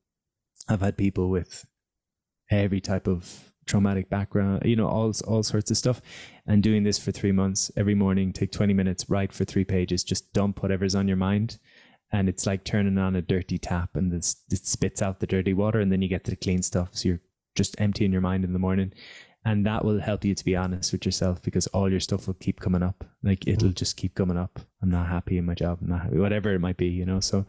I've had people with every type of traumatic background, you know, all all sorts of stuff. And doing this for three months every morning, take 20 minutes, write for three pages, just dump whatever's on your mind and it's like turning on a dirty tap and it spits out the dirty water and then you get to the clean stuff. So you're just emptying your mind in the morning. And that will help you to be honest with yourself because all your stuff will keep coming up. Like it'll mm-hmm. just keep coming up. I'm not happy in my job. I'm not happy whatever it might be you know? So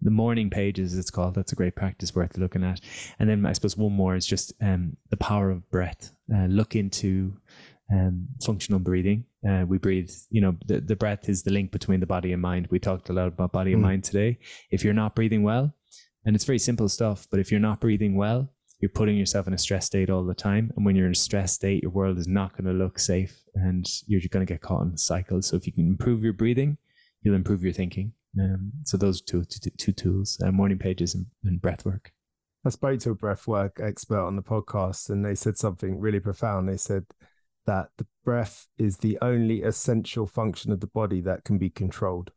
the morning pages it's called that's a great practice worth looking at. And then i suppose one more is just um, the power of breath. Uh, look into um, functional breathing uh, we breathe you know the, the breath is the link between the body and mind we talked a lot about body mm. and mind today if you're not breathing well and it's very simple stuff but if you're not breathing well you're putting yourself in a stress state all the time and when you're in a stress state your world is not going to look safe and you're going to get caught in a cycle so if you can improve your breathing you'll improve your thinking um, so those two, two, two tools, uh, morning pages and, and breath work. I spoke to a breath work expert on the podcast and they said something really profound. They said that the breath is the only essential function of the body that can be controlled.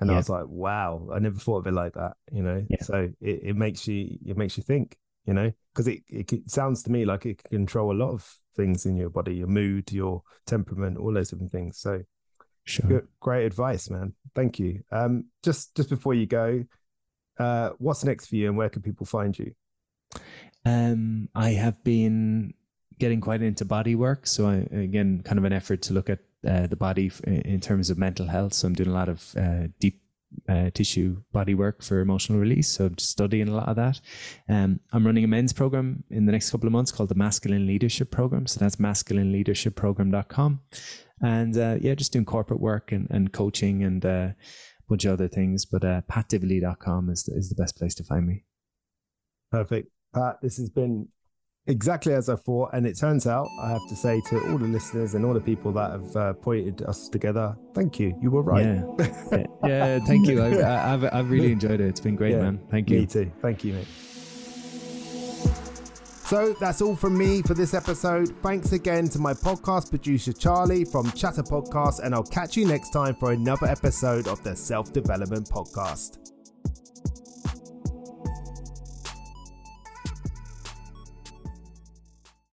And yeah. I was like, wow, I never thought of it like that, you know? Yeah. So it, it makes you, it makes you think, you know, because it, it sounds to me like it can control a lot of things in your body, your mood, your temperament, all those different things. So Sure. Good, great advice, man. Thank you. Um, just just before you go, uh, what's next for you, and where can people find you? Um, I have been getting quite into body work, so I, again, kind of an effort to look at uh, the body in terms of mental health. So I'm doing a lot of uh, deep uh, tissue body work for emotional release. So I'm studying a lot of that. Um, I'm running a men's program in the next couple of months called the Masculine Leadership Program. So that's masculineleadershipprogram.com and uh, yeah, just doing corporate work and, and coaching and uh, a bunch of other things. But uh, patdivilly.com is the, is the best place to find me. Perfect. Pat, this has been exactly as I thought. And it turns out, I have to say to all the listeners and all the people that have uh, pointed us together, thank you. You were right. Yeah, yeah thank you. I, have I've really enjoyed it. It's been great, yeah, man. Thank you. Me too. Thank you, mate. So that's all from me for this episode. Thanks again to my podcast producer Charlie from Chatter Podcast, and I'll catch you next time for another episode of the Self Development Podcast.